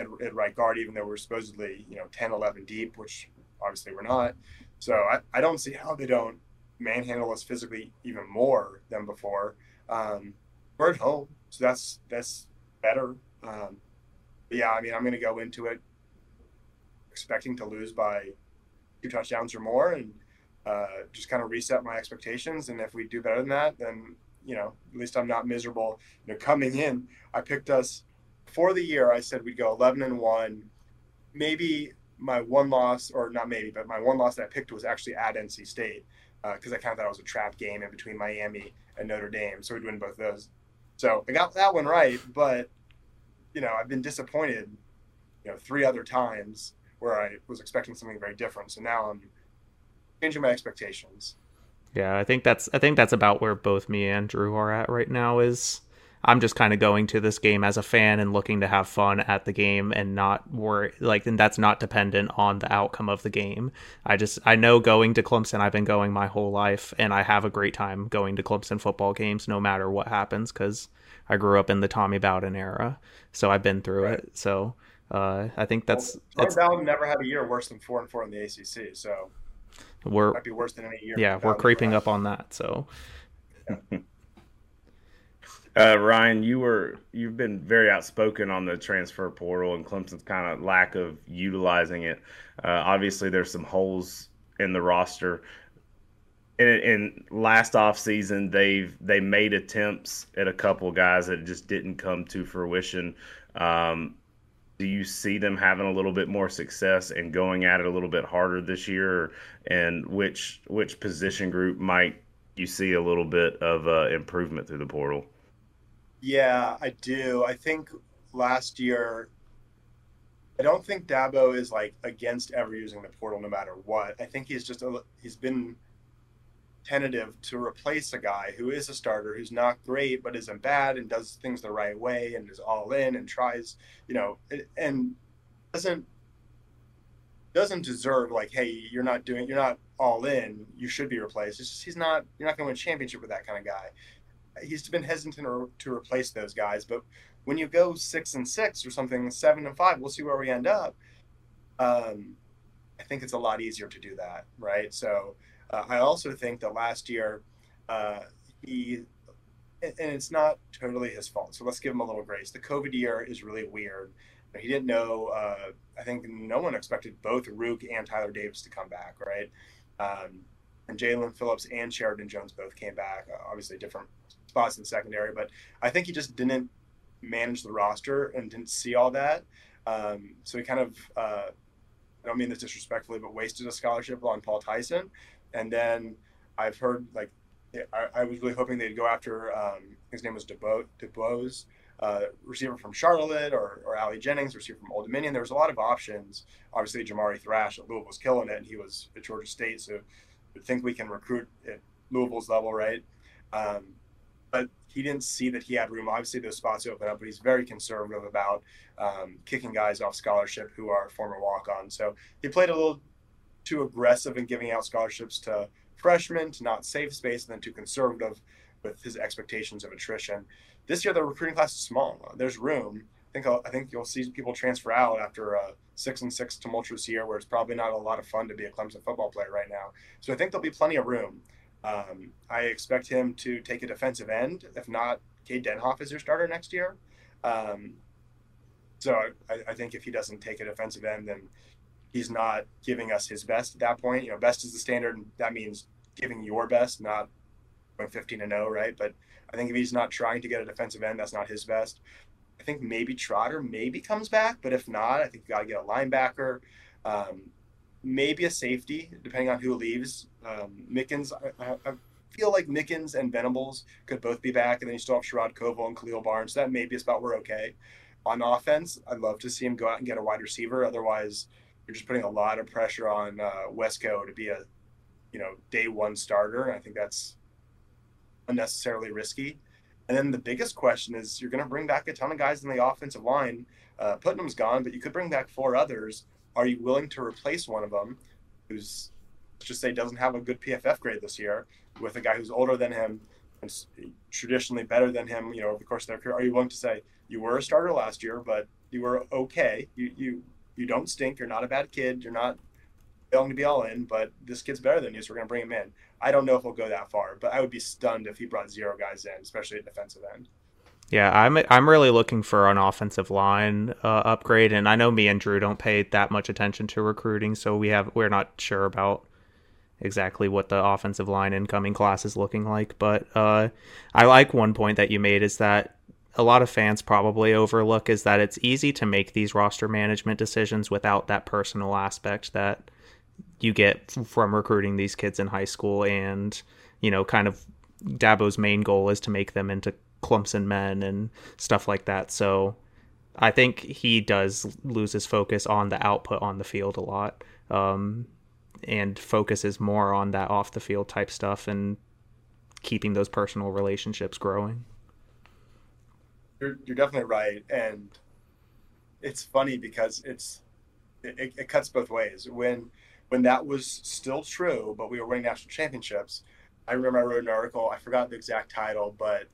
at, at, right guard, even though we're supposedly, you know, 10, 11 deep, which obviously we're not. So I, I don't see how they don't manhandle us physically even more than before. Um, we're at home, so that's that's better. Um, yeah, I mean, I'm going to go into it expecting to lose by two touchdowns or more, and uh, just kind of reset my expectations. And if we do better than that, then you know, at least I'm not miserable. You know, coming in, I picked us for the year. I said we'd go 11 and one. Maybe my one loss, or not maybe, but my one loss that I picked was actually at NC State because uh, I kind of thought it was a trap game in between Miami and Notre Dame. So we'd win both those. So I got that one right, but you know I've been disappointed, you know, three other times where I was expecting something very different. So now I'm changing my expectations.
Yeah, I think that's I think that's about where both me and Drew are at right now. Is I'm just kind of going to this game as a fan and looking to have fun at the game and not worry like and that's not dependent on the outcome of the game. I just I know going to Clemson I've been going my whole life and I have a great time going to Clemson football games no matter what happens cuz I grew up in the Tommy Bowden era. So I've been through right. it. So uh, I think that's
well, Tommy Bowden never had a year worse than 4 and 4 in the ACC. So
we're
might be worse than any year.
Yeah, we're creeping up on that. So
yeah. Uh, Ryan, you were you've been very outspoken on the transfer portal and Clemson's kind of lack of utilizing it. Uh, obviously, there's some holes in the roster. In, in last offseason, they've they made attempts at a couple guys that just didn't come to fruition. Um, do you see them having a little bit more success and going at it a little bit harder this year? And which which position group might you see a little bit of uh, improvement through the portal?
Yeah, I do. I think last year, I don't think Dabo is like against ever using the portal no matter what. I think he's just a, he's been tentative to replace a guy who is a starter who's not great but isn't bad and does things the right way and is all in and tries, you know, and doesn't doesn't deserve like, hey, you're not doing, you're not all in. You should be replaced. It's just he's not. You're not going to win a championship with that kind of guy he's been hesitant to replace those guys. But when you go six and six or something, seven and five, we'll see where we end up. Um, I think it's a lot easier to do that, right? So uh, I also think that last year uh, he, and it's not totally his fault. So let's give him a little grace. The COVID year is really weird. He didn't know. Uh, I think no one expected both Rook and Tyler Davis to come back, right? Um, and Jalyn Phillips and Sheridan Jones both came back. Uh, obviously, different spots in secondary, but I think he just didn't manage the roster and didn't see all that. Um, so he kind of, uh, I don't mean this disrespectfully, but wasted a scholarship on Paul Tyson. And then I've heard like I, I was really hoping they'd go after um, his name was DuBose, uh, receiver from Charlotte, or, or Ali Jennings, receiver from Old Dominion. There was a lot of options. Obviously, Jamari Thrash at Louisville was killing it, and he was at Georgia State, so I think we can recruit at Louisville's level, right? Um, but he didn't see that he had room. Obviously, those spots open up, but he's very conservative about um, kicking guys off scholarship who are former walk-ons. So he played a little too aggressive in giving out scholarships to freshmen, to not save space, and then too conservative with his expectations of attrition. This year, the recruiting class is small. There's room. I think I think you'll see people transfer out after a six and six tumultuous year, where it's probably not a lot of fun to be a Clemson football player right now. So I think there'll be plenty of room. Um, I expect him to take a defensive end. If not, Cade Denhoff is your starter next year. Um, so I, I, think if he doesn't take a defensive end, then he's not giving us his best at that point. You know, best is the standard, and that means giving your best, not going 15 and 0, right? But I think if he's not trying to get a defensive end, that's not his best. I think maybe Trotter maybe comes back, but if not, I think you got to get a linebacker, um, maybe a safety, depending on who leaves. Um, Mickens, I, I, feel like Mickens and Venables could both be back, and then you still have Sherrod Covil and Khalil Barnes. So that maybe is about we're okay. On offense, I'd love to see him go out and get a wide receiver. Otherwise, you're just putting a lot of pressure on uh, Wesco to be a, you know, day one starter. And I think that's unnecessarily risky. And then the biggest question is you're going to bring back a ton of guys in the offensive line. Uh, Putnam's gone, but you could bring back four others. Are you willing to replace one of them who's, let's just say, doesn't have a good PFF grade this year with a guy who's older than him and traditionally better than him, you know, over the course of their career? Are you willing to say, you were a starter last year, but you were okay. You, you, you don't stink. You're not a bad kid. You're not failing to be all in, but this kid's better than you, so we're going to bring him in. I don't know if he'll go that far, but I would be stunned if he brought zero guys in, especially at defensive end.
Yeah, I'm I'm really looking for an offensive line uh, upgrade, and I know me and Drew don't pay that much attention to recruiting, so we have we're not sure about exactly what the offensive line incoming class is looking like. But uh, I like one point that you made is that a lot of fans probably overlook is that it's easy to make these roster management decisions without that personal aspect that you get from recruiting these kids in high school and you know kind of Dabo's main goal is to make them into Clemson men and stuff like that. So I think he does lose his focus on the output on the field a lot, um, and focuses more on that off the field type stuff and keeping those personal relationships growing.
You're, you're definitely right, and it's funny because it's it, it cuts both ways. When when that was still true, but we were winning national championships, I remember I wrote an article. I forgot the exact title, but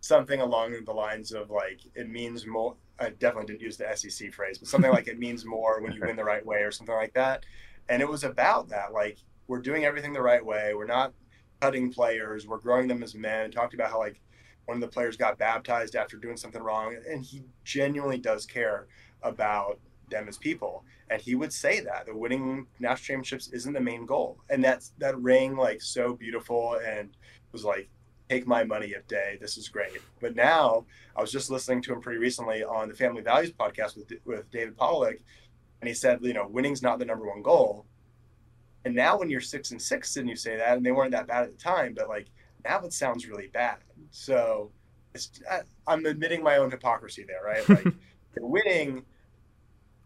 something along the lines of like it means more. I definitely didn't use the SEC phrase, but something like it means more when you win the right way or something like that. And it was about that. Like we're doing everything the right way. We're not cutting players. We're growing them as men. Talked about how like one of the players got baptized after doing something wrong, and he genuinely does care about them as people. And he would say that the winning national championships isn't the main goal. And that's that rang like so beautiful and was like, take my money if day. This is great. But now I was just listening to him pretty recently on the Family Values podcast with with David Pollack, and he said, you know, winning's not the number one goal. And now when you're six and six and you say that, and they weren't that bad at the time, but like now it sounds really bad. So it's, I'm admitting my own hypocrisy there, right? Like winning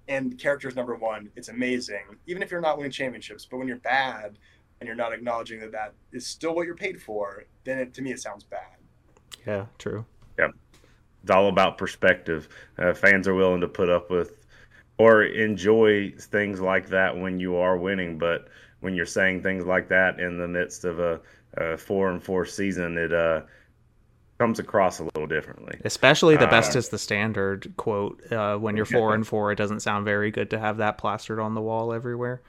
and characters number one, it's amazing. Even if you're not winning championships, but when you're bad and you're not acknowledging that that is still what you're paid for, then it, to me it sounds bad.
Yeah, true.
Yep, it's all about perspective. Uh, fans are willing to put up with or enjoy things like that when you are winning, but when you're saying things like that in the midst of a, a four and four season, it uh, comes across a little differently.
Especially the best uh, is the standard quote. Uh, when you're four and four, it doesn't sound very good to have that plastered on the wall everywhere.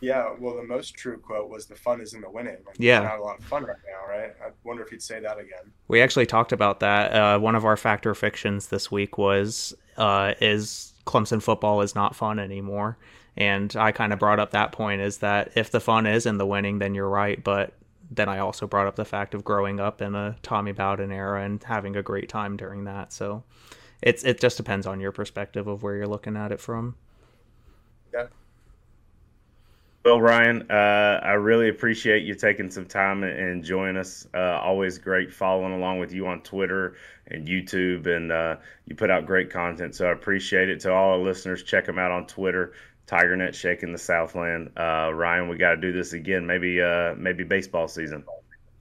Yeah, well, the most true quote was "the fun is in the winning." Like,
yeah,
not a lot of fun right now, right? I wonder if he'd say that again.
We actually talked about that. Uh, one of our factor fictions this week was uh, is Clemson football is not fun anymore, and I kind of brought up that point is that if the fun is in the winning, then you're right, but then I also brought up the fact of growing up in a Tommy Bowden era and having a great time during that. So it's it just depends on your perspective of where you're looking at it from.
Yeah.
Well, Ryan, uh, I really appreciate you taking some time and joining us. Uh, always great following along with you on Twitter and YouTube, and uh, you put out great content. So I appreciate it. To all our listeners, check them out on Twitter TigerNet Shakin the Southland. Uh, Ryan, we got to do this again. Maybe uh, maybe baseball season.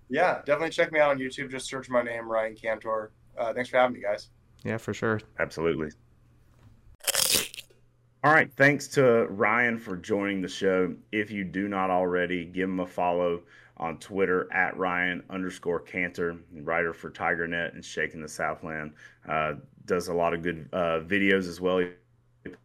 Yeah, definitely check me out on YouTube. Just search my name, Ryan Kantor. Uh, thanks for having me, guys.
Yeah, for sure.
Absolutely. All right. Thanks to Ryan for joining the show. If you do not already, give him a follow on Twitter at Ryan underscore Kantor, writer for TigerNet and Shakin the Southland. Uh, does a lot of good uh, videos as well.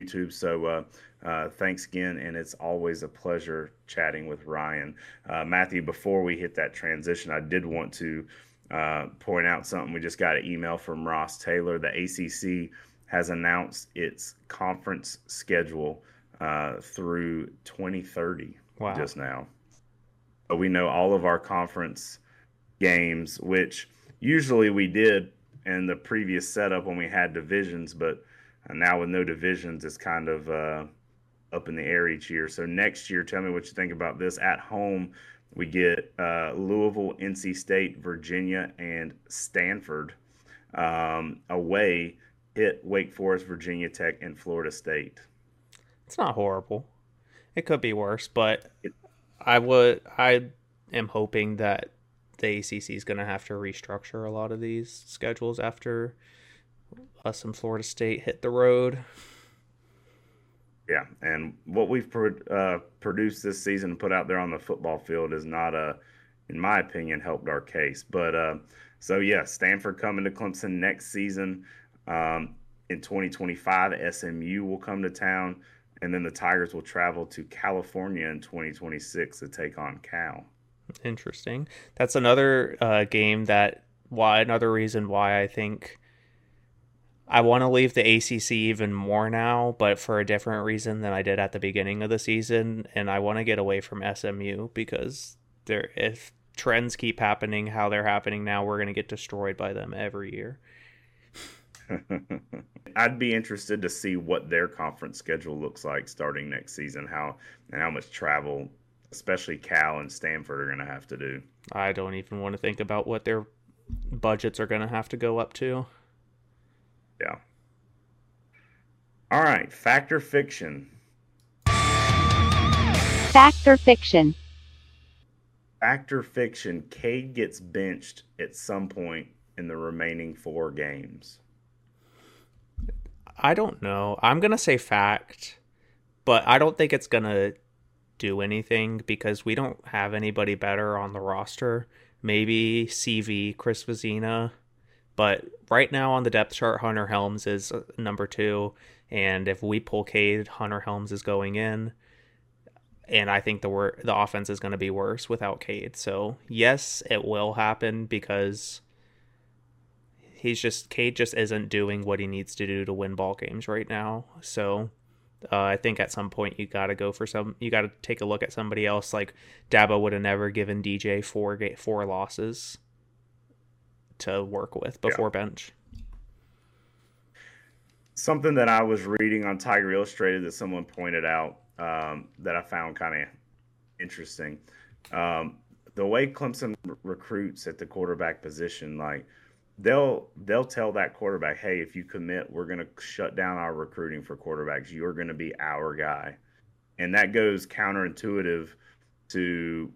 YouTube. So uh, uh, thanks again, and it's always a pleasure chatting with Ryan. Uh, Matthew, before we hit that transition, I did want to uh, point out something. We just got an email from Ross Taylor. The ACC has announced its conference schedule uh, through 2030 wow. just now. But we know all of our conference games, which usually we did in the previous setup when we had divisions, but now with no divisions, it's kind of uh, up in the air each year. So next year, tell me what you think about this. At home, we get uh, Louisville, NC State, Virginia, and Stanford. Um, away, hit Wake Forest, Virginia Tech, and Florida State.
It's not horrible. It could be worse, but I would I am hoping that the ACC is going to have to restructure a lot of these schedules after us and Florida State hit the road.
Yeah, and what we've pro- uh, produced this season and put out there on the football field is not a, in my opinion, helped our case. But uh, so yeah, Stanford coming to Clemson next season. Um, in 2025, SMU will come to town, and then the Tigers will travel to California in 2026 to take on Cal.
Interesting. That's another uh, game that why another reason why I think I want to leave the ACC even more now, but for a different reason than I did at the beginning of the season, and I want to get away from SMU because there if trends keep happening how they're happening now, we're going to get destroyed by them every year.
I'd be interested to see what their conference schedule looks like starting next season, how and how much travel, especially Cal and Stanford, are going to have to do.
I don't even want to think about what their budgets are going to have to go up to.
Yeah. All right, fact or fiction.
Fact or fiction?
Fact or fiction. Cade gets benched at some point in the remaining four games.
I don't know. I'm going to say fact, but I don't think it's going to do anything because we don't have anybody better on the roster. Maybe CV, Chris Vezina, but right now on the depth chart, Hunter Helms is uh, number two. And if we pull Cade, Hunter Helms is going in. And I think the wor- the offense is going to be worse without Cade. So yes, it will happen because he's just Cade just isn't doing what he needs to do to win ball games right now. So uh, I think at some point you got to go for some. You got to take a look at somebody else. Like Dabo would have never given DJ four four losses to work with before yeah. bench.
Something that I was reading on Tiger Illustrated that someone pointed out um, that I found kind of interesting. Um, the way Clemson r- recruits at the quarterback position, like they'll they'll tell that quarterback, "Hey, if you commit, we're going to shut down our recruiting for quarterbacks. You're going to be our guy," and that goes counterintuitive to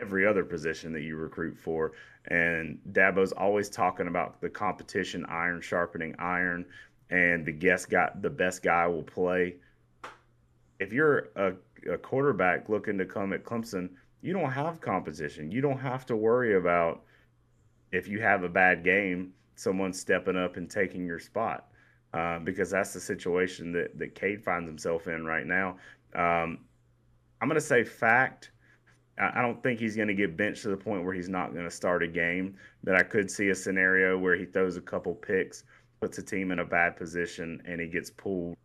every other position that you recruit for. And Dabo's always talking about the competition, iron sharpening iron, and the guest got the best guy will play. If you're a, a quarterback looking to come at Clemson, you don't have competition. You don't have to worry about if you have a bad game, someone stepping up and taking your spot. Uh, because that's the situation that, that Cade finds himself in right now. Um, I'm going to say fact. I don't think he's going to get benched to the point where he's not going to start a game. But I could see a scenario where he throws a couple picks, puts a team in a bad position, and he gets pulled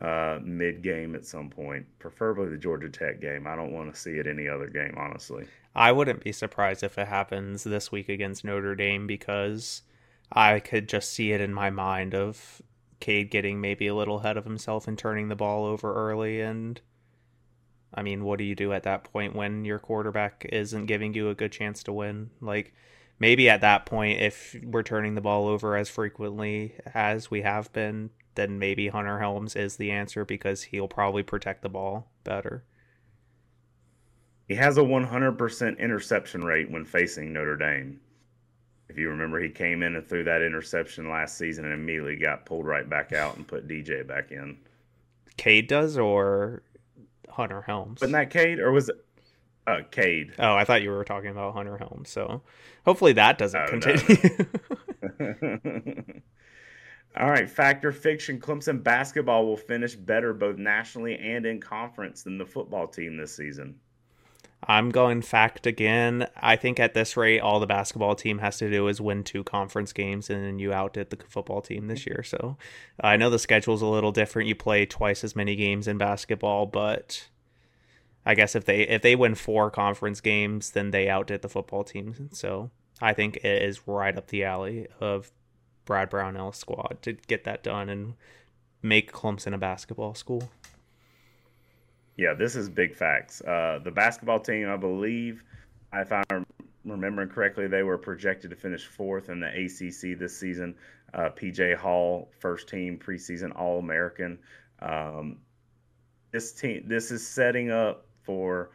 uh, mid game at some point, preferably the Georgia Tech game. I don't want to see it any other game, honestly.
I wouldn't be surprised if it happens this week against Notre Dame because I could just see it in my mind of Cade getting maybe a little ahead of himself and turning the ball over early. And I mean, what do you do at that point when your quarterback isn't giving you a good chance to win? Like, maybe at that point, if we're turning the ball over as frequently as we have been, then maybe Hunter Helms is the answer because he'll probably protect the ball better.
He has a 100% interception rate when facing Notre Dame. If you remember, he came in and threw that interception last season and immediately got pulled right back out and put DJ back in.
Cade does or Hunter Helms?
Not that Cade, or was it uh, Cade?
Oh, I thought you were talking about Hunter Helms. So hopefully that doesn't oh, continue.
No. All right, factor fiction. Clemson basketball will finish better both nationally and in conference than the football team this season.
I'm going fact again. I think at this rate, all the basketball team has to do is win two conference games, and then you outdid the football team this year. So uh, I know the schedule's a little different. You play twice as many games in basketball, but I guess if they if they win four conference games, then they outdid the football team. So I think it is right up the alley of Brad Brownell's squad to get that done and make Clemson a basketball school.
Yeah, this is big facts. Uh, the basketball team, I believe, if I'm remembering correctly, they were projected to finish fourth in the ACC this season. Uh, PJ Hall, first team preseason All American. Um, this team, this is setting up for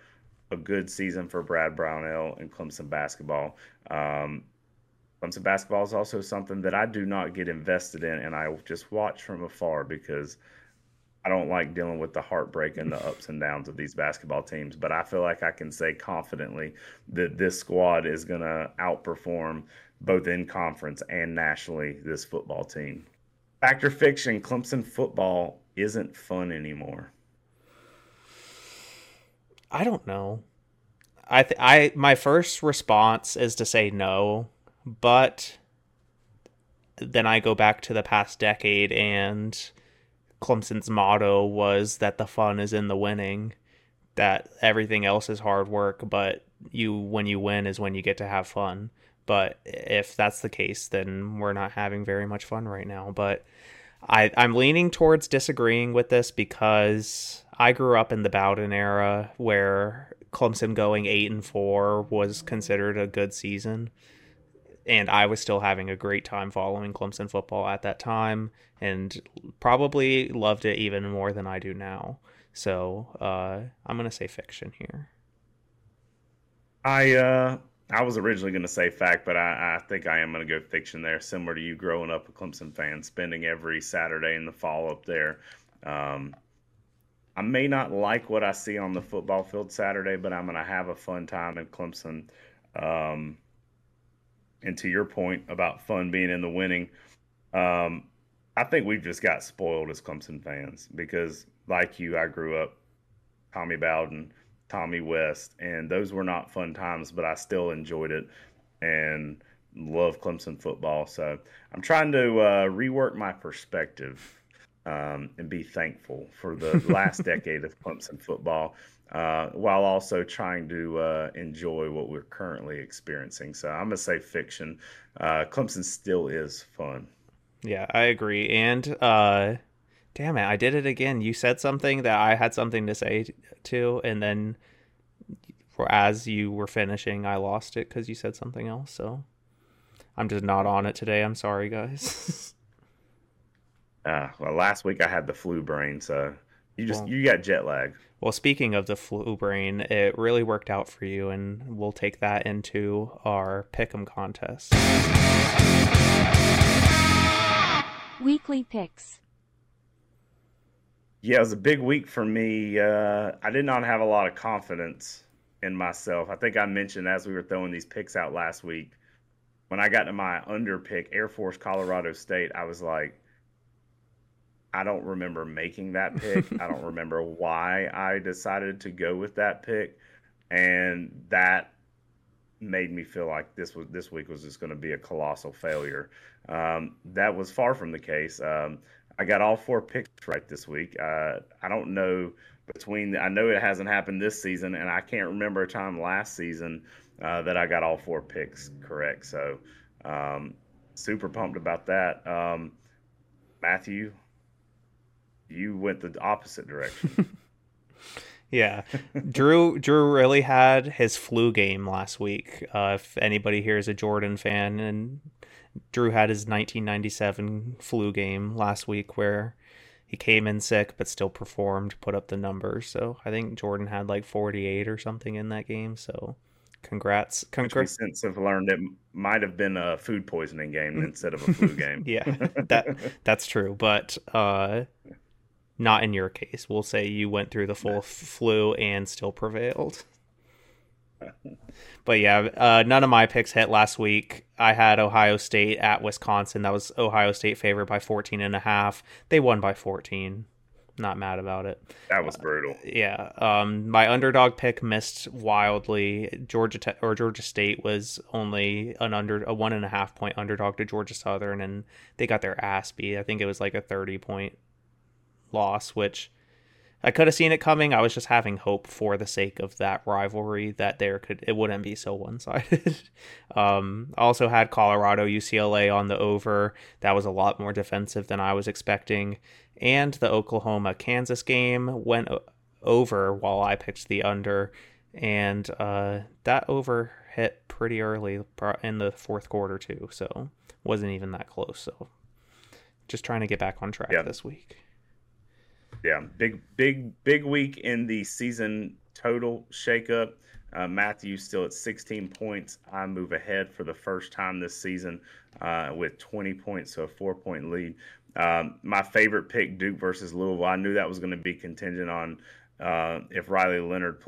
a good season for Brad Brownell and Clemson basketball. Um, Clemson basketball is also something that I do not get invested in, and I just watch from afar because I don't like dealing with the heartbreak and the ups and downs of these basketball teams. But I feel like I can say confidently that this squad is going to outperform both in conference and nationally this football team. Factor fiction Clemson football isn't fun anymore.
I don't know. I th- I my first response is to say no, but then I go back to the past decade and Clemson's motto was that the fun is in the winning, that everything else is hard work, but you when you win is when you get to have fun. But if that's the case, then we're not having very much fun right now. But I, I'm leaning towards disagreeing with this because I grew up in the Bowden era where Clemson going eight and four was considered a good season. And I was still having a great time following Clemson football at that time and probably loved it even more than I do now. So uh, I'm going to say fiction here.
I uh, I was originally going to say fact, but I, I think I am going to go fiction there, similar to you growing up a Clemson fan, spending every Saturday in the fall up there. Um, I may not like what I see on the football field Saturday, but I'm going to have a fun time in Clemson. Um, and to your point about fun being in the winning, um, I think we've just got spoiled as Clemson fans because, like you, I grew up Tommy Bowden, Tommy West, and those were not fun times, but I still enjoyed it and love Clemson football. So I'm trying to uh, rework my perspective um, and be thankful for the last decade of Clemson football. Uh, while also trying to uh, enjoy what we're currently experiencing. So I'm going to say fiction. Uh, Clemson still is fun.
Yeah, I agree. And uh, damn it, I did it again. You said something that I had something to say to, and then as you were finishing, I lost it because you said something else. So I'm just not on it today. I'm sorry, guys.
uh, well, last week I had the flu brain, so you just well, you got jet lag.
Well, speaking of the flu brain, it really worked out for you, and we'll take that into our pick'em contest.
Weekly picks.
Yeah, it was a big week for me. Uh, I did not have a lot of confidence in myself. I think I mentioned as we were throwing these picks out last week, when I got to my under pick, Air Force Colorado State, I was like, I don't remember making that pick. I don't remember why I decided to go with that pick, and that made me feel like this was this week was just going to be a colossal failure. Um, that was far from the case. Um, I got all four picks right this week. Uh, I don't know between. I know it hasn't happened this season, and I can't remember a time last season uh, that I got all four picks correct. So, um, super pumped about that. Um, Matthew, you went the opposite direction.
yeah, Drew. Drew really had his flu game last week. Uh, if anybody here is a Jordan fan, and Drew had his 1997 flu game last week, where he came in sick but still performed, put up the numbers. So I think Jordan had like 48 or something in that game. So congrats.
congrats. since have learned it might have been a food poisoning game instead of a flu game.
yeah, that that's true. But uh, not in your case. We'll say you went through the full flu and still prevailed. but yeah, uh, none of my picks hit last week. I had Ohio State at Wisconsin. That was Ohio State favored by 14 and a half. They won by 14. Not mad about it.
That was brutal. Uh,
yeah. Um, my underdog pick missed wildly. Georgia Te- or Georgia State was only an under a one and a half point underdog to Georgia Southern, and they got their ass beat. I think it was like a 30 point loss, which I could have seen it coming. I was just having hope for the sake of that rivalry that there could it wouldn't be so one sided. um, also had Colorado UCLA on the over. That was a lot more defensive than I was expecting. And the Oklahoma Kansas game went over while I picked the under, and uh, that over hit pretty early in the fourth quarter too. So wasn't even that close. So just trying to get back on track this week.
Yeah, big, big, big week in the season total shakeup. Uh, Matthew still at 16 points. I move ahead for the first time this season uh, with 20 points, so a four point lead. Um, my favorite pick, Duke versus Louisville. I knew that was going to be contingent on uh, if Riley Leonard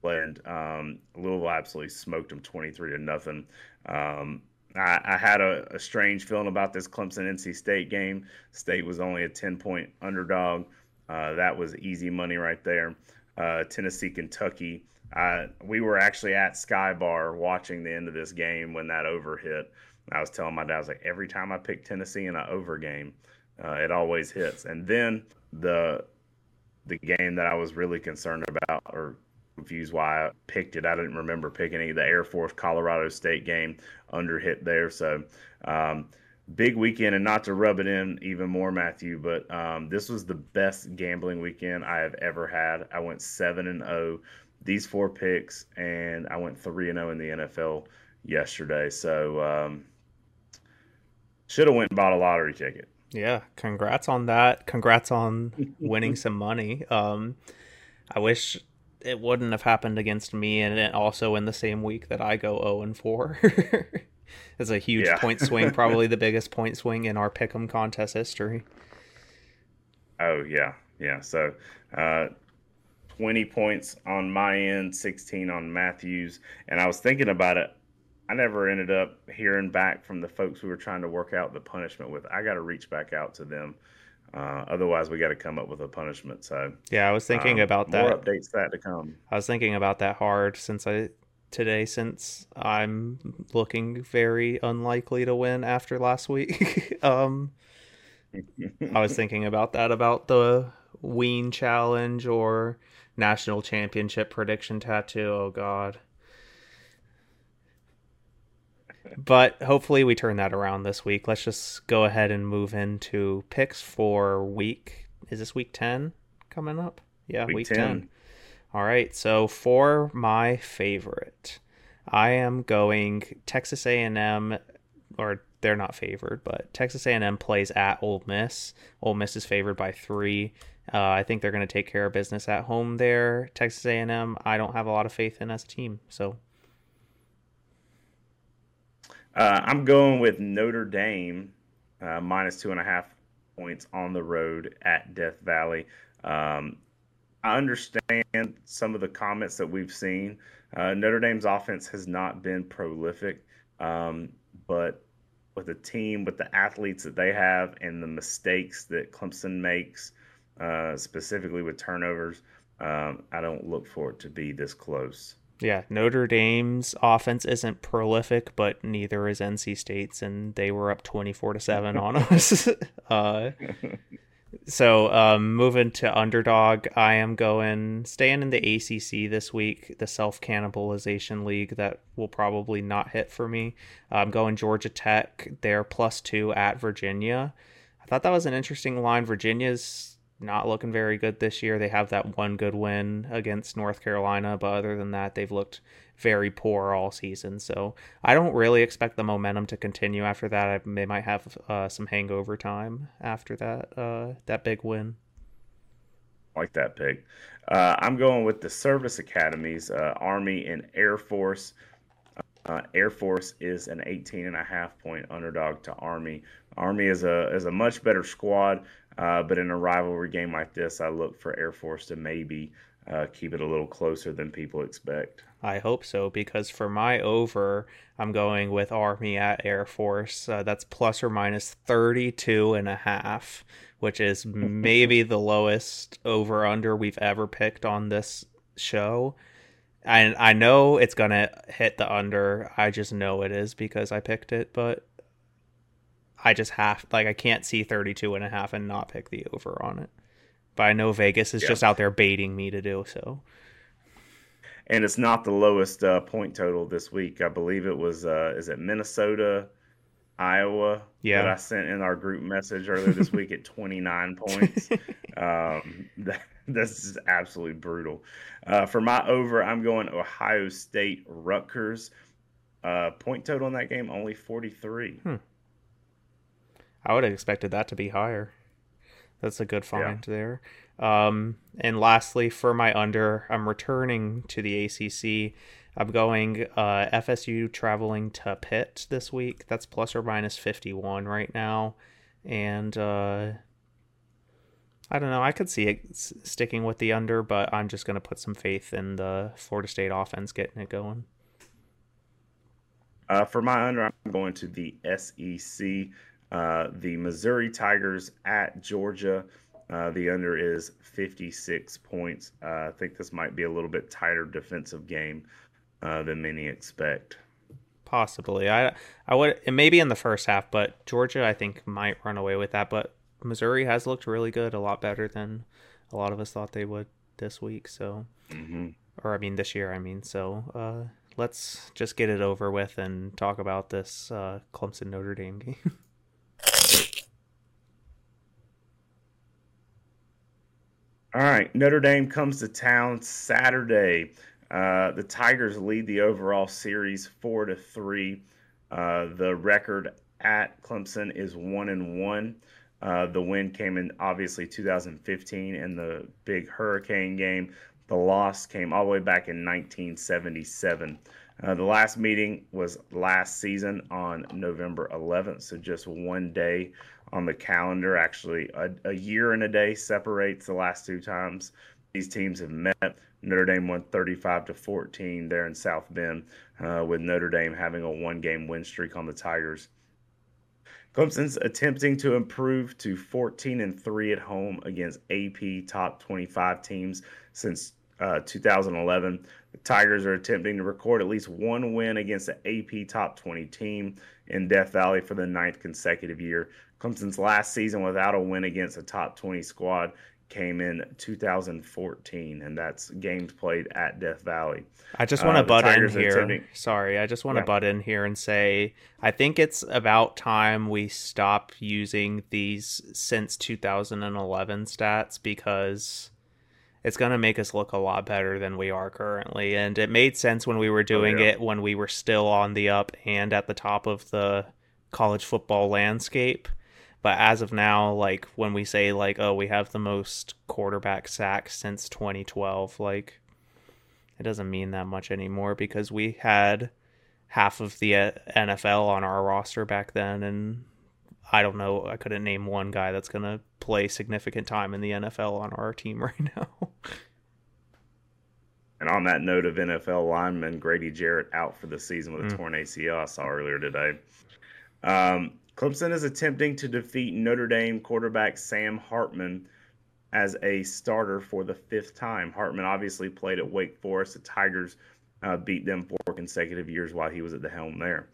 played. Um, Louisville absolutely smoked them 23 to nothing. Um, I, I, had a, a, strange feeling about this Clemson NC State game. State was only a 10 point underdog. Uh, that was easy money right there. Uh, Tennessee, Kentucky. we were actually at Sky Bar watching the end of this game when that over hit. I was telling my dad, I was like, every time I pick Tennessee in an over game, uh, it always hits. And then the the game that I was really concerned about or confused why I picked it. I didn't remember picking any. The Air Force Colorado State game under hit there. So um, big weekend, and not to rub it in even more, Matthew, but um, this was the best gambling weekend I have ever had. I went seven and zero. Oh, these four picks, and I went three and zero oh in the NFL yesterday. So um, should have went and bought a lottery ticket.
Yeah, congrats on that. Congrats on winning some money. Um, I wish it wouldn't have happened against me, and also in the same week that I go zero oh and four. it's a huge yeah. point swing, probably the biggest point swing in our pick'em contest history.
Oh yeah, yeah. So, uh, twenty points on my end, sixteen on Matthews, and I was thinking about it. I never ended up hearing back from the folks we were trying to work out the punishment with. I got to reach back out to them. Uh, otherwise, we got to come up with a punishment. So
yeah, I was thinking um, about that.
More updates that to come.
I was thinking about that hard since I today since I'm looking very unlikely to win after last week. um, I was thinking about that about the Ween challenge or national championship prediction tattoo. Oh God. But hopefully we turn that around this week. Let's just go ahead and move into picks for week. Is this week 10 coming up? Yeah, week, week 10. 10. All right. So for my favorite, I am going Texas A&M or they're not favored, but Texas A&M plays at Ole Miss. Ole Miss is favored by 3. Uh, I think they're going to take care of business at home there. Texas A&M, I don't have a lot of faith in as a team. So
uh, I'm going with Notre Dame uh, minus two and a half points on the road at Death Valley. Um, I understand some of the comments that we've seen. Uh, Notre Dame's offense has not been prolific, um, but with the team, with the athletes that they have, and the mistakes that Clemson makes, uh, specifically with turnovers, um, I don't look for it to be this close.
Yeah, Notre Dame's offense isn't prolific, but neither is NC State's, and they were up twenty-four to seven on us. uh, so um, moving to underdog, I am going staying in the ACC this week, the self cannibalization league that will probably not hit for me. I'm going Georgia Tech. They're plus two at Virginia. I thought that was an interesting line. Virginia's not looking very good this year. They have that one good win against North Carolina, but other than that, they've looked very poor all season. So I don't really expect the momentum to continue after that. I, they might have uh, some hangover time after that uh, that big win.
Like that pick. Uh, I'm going with the service academies, uh, Army and Air Force. Uh, Air Force is an 18 and a half point underdog to Army. Army is a is a much better squad. Uh, but in a rivalry game like this, I look for Air Force to maybe keep it a little closer than people expect.
I hope so because for my over, I'm going with Army at Air Force. Uh, that's plus or minus 32 and a half, which is maybe the lowest over under we've ever picked on this show. And I know it's going to hit the under. I just know it is because I picked it, but I just have like I can't see 32 and a half and not pick the over on it. But I know Vegas is
Yeah.
just out there baiting me to do so.
And it's not the lowest uh, point total this week. I believe it was uh, is it Minnesota, Iowa
Yeah.
that I sent in our group message earlier this week at 29 points. Um, that, this is absolutely brutal. Uh, for my over, I'm going Ohio State Rutgers. Uh, point total in that game only 43.
I would have expected that to be higher. That's a good find there. Um, and lastly, for my under, I'm returning to the ACC. I'm going uh, FSU traveling to Pitt this week. That's plus or minus 51 right now. And uh, I don't know. I could see it sticking with the under, but I'm just going to put some faith in the Florida State offense getting it going.
Uh, for my under, I'm going to the SEC. Uh, the Missouri Tigers at Georgia. Uh, the under is 56 points. Uh, I think this might be a little bit tighter defensive game uh, than many expect.
Possibly. I I would it may be in the first half, but Georgia I think might run away with that. But Missouri has looked really good, a lot better than a lot of us thought they would this week. So,
hmm
or I mean this year. I mean, so uh, let's just get it over with and talk about this uh, Clemson Notre Dame game.
All right, Notre Dame comes to town Saturday. Uh, the Tigers lead the overall series four to three. Uh, the record at Clemson is one and one. Uh, the win came in obviously 2015 in the big hurricane game. The loss came all the way back in 1977. Uh, the last meeting was last season on November 11th, so just one day on the calendar. Actually, a, a year and a day separates the last two times these teams have met. Notre Dame won 35 to 14 there in South Bend, uh, with Notre Dame having a one-game win streak on the Tigers. Clemson's attempting to improve to 14 and 3 at home against AP top 25 teams since uh, 2011. The Tigers are attempting to record at least one win against the AP top 20 team in Death Valley for the ninth consecutive year. Clemson's last season without a win against a top 20 squad came in 2014, and that's games played at Death Valley.
I just
Uh,
want to
the
butt in
Tigers
here.
attempting-
Sorry, I just want to
Yeah.
butt in here and say I think it's about time we stop using these since 2011 stats because it's going to make us look a lot better than we are currently. And it made sense when we were doing
yeah.
it when we were still on the up and at the top of the college football landscape. But as of now, like when we say like, oh, we have the most quarterback sacks since 2012, like it doesn't mean that much anymore because we had half of the uh, NFL on our roster back then, and I don't know, I couldn't name one guy that's gonna play significant time in the NFL on our team right now.
And on that note of NFL lineman, Grady Jarrett out for the season with a torn ACL, I saw earlier today. Um, Clemson is attempting to defeat Notre Dame quarterback Sam Hartman as a starter for the fifth time. Hartman obviously played at Wake Forest. The Tigers uh, beat them four consecutive years while he was at the helm there.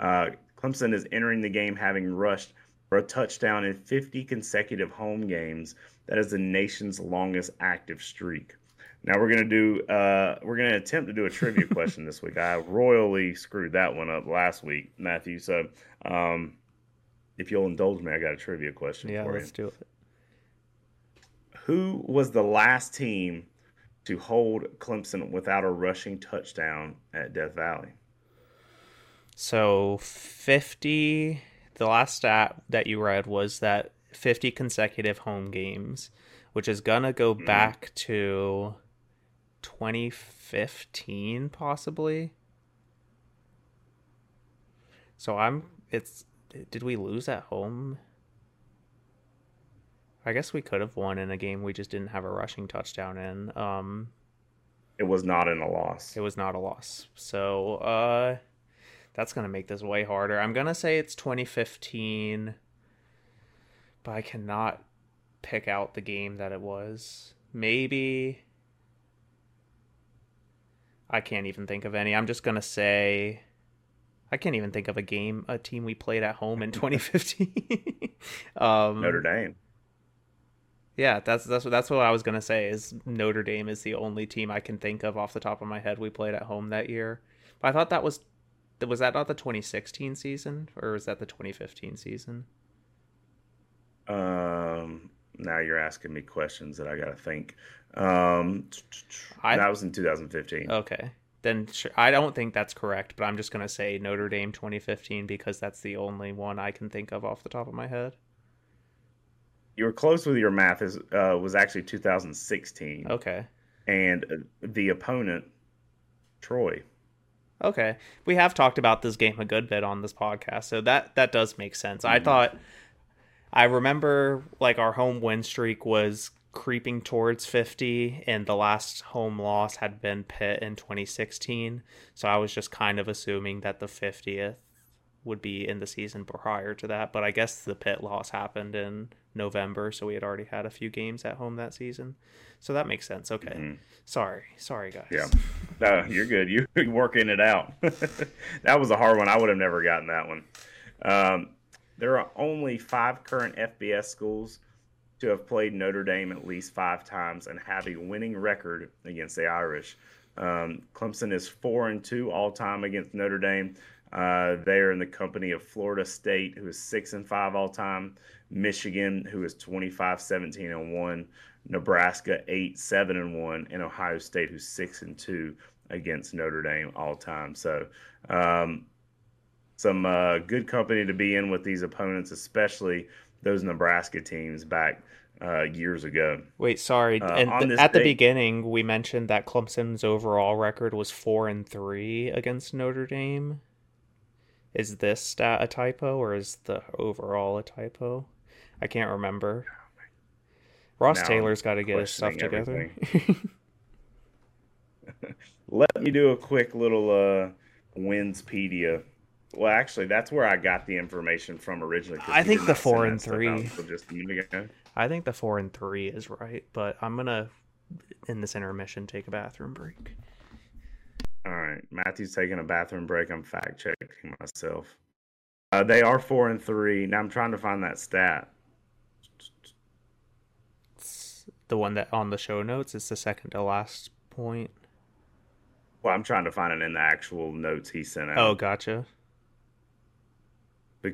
Uh, Clemson is entering the game having rushed for a touchdown in 50 consecutive home games. That is the nation's longest active streak. Now we're gonna do uh, we're gonna attempt to do a trivia question this week. I royally screwed that one up last week, Matthew. So um, if you'll indulge me, I got a trivia question
yeah,
for you.
Yeah, let's do it.
Who was the last team to hold Clemson without a rushing touchdown at Death Valley?
So 50 the last stat that you read was that 50 consecutive home games, which is going to go hmm. back to 2015 possibly. So I'm it's did we lose at home? I guess we could have won in a game we just didn't have a rushing touchdown in. Um
It was not in a loss.
it was not a loss. So, uh that's going to make this way harder. I'm going to say it's 2015, but I cannot pick out the game that it was. Maybe I can't even think of any. I'm just going to say I can't even think of a game, a team we played at home in 2015. um
Notre Dame.
Yeah, that's that's that's what I was gonna say. Is Notre Dame is the only team I can think of off the top of my head we played at home that year. But I thought that was was that not the 2016 season or was that the 2015 season?
Um, now you're asking me questions that I got to think. Um,
I-
that was in 2015.
Okay. Then sure, I don't think that's correct, but I'm just going to say Notre Dame 2015 because that's the only one I can think of off the top of my head.
You were close with your math. Is uh, was actually 2016,
Okay.
and uh, the opponent, Troy.
Okay. We have talked about this game a good bit on this podcast, so that that does make sense. I thought I remember like our home win streak was creeping towards 50 and the last home loss had been Pitt in 2016. So I was just kind of assuming that the 50th would be in the season prior to that, but I guess the Pitt loss happened in November, so we had already had a few games at home that season. So that makes sense. Okay.
Mhm.
Sorry. Sorry guys.
Yeah. No, you're good. You're working it out. that was a hard one. I would have never gotten that one. Um, there are only five current FBS schools to have played Notre Dame at least five times and have a winning record against the Irish. Um, Clemson is four and two all time against Notre Dame. Uh, they are in the company of Florida State, who is six and five all time. Michigan, who is 25, 17 and one. Nebraska eight, seven and one, and Ohio State, who's six and two against Notre Dame all time. So, um, some uh, good company to be in with these opponents, especially those Nebraska teams back uh, years ago.
Wait, sorry.
Uh,
and th- at the beginning, we mentioned that Clemson's overall record was four and three against Notre Dame. Is this stat a typo or is the overall a typo? I can't remember. Ross
Now
Taylor's got to get his stuff together.
Let me do a quick little uh, Winsipedia. Well, actually, that's where I got the information from originally.
I think the four and three.
just a minute ago.
I think the four and three is right, but I'm gonna in this intermission take a bathroom break.
All right, Matthew's taking a bathroom break. I'm fact checking myself. Uh, they are four and three. Now I'm trying to find that stat.
It's the one that on the show notes is the second to last point.
Well, I'm trying to find it in the actual notes he sent out.
Oh, gotcha.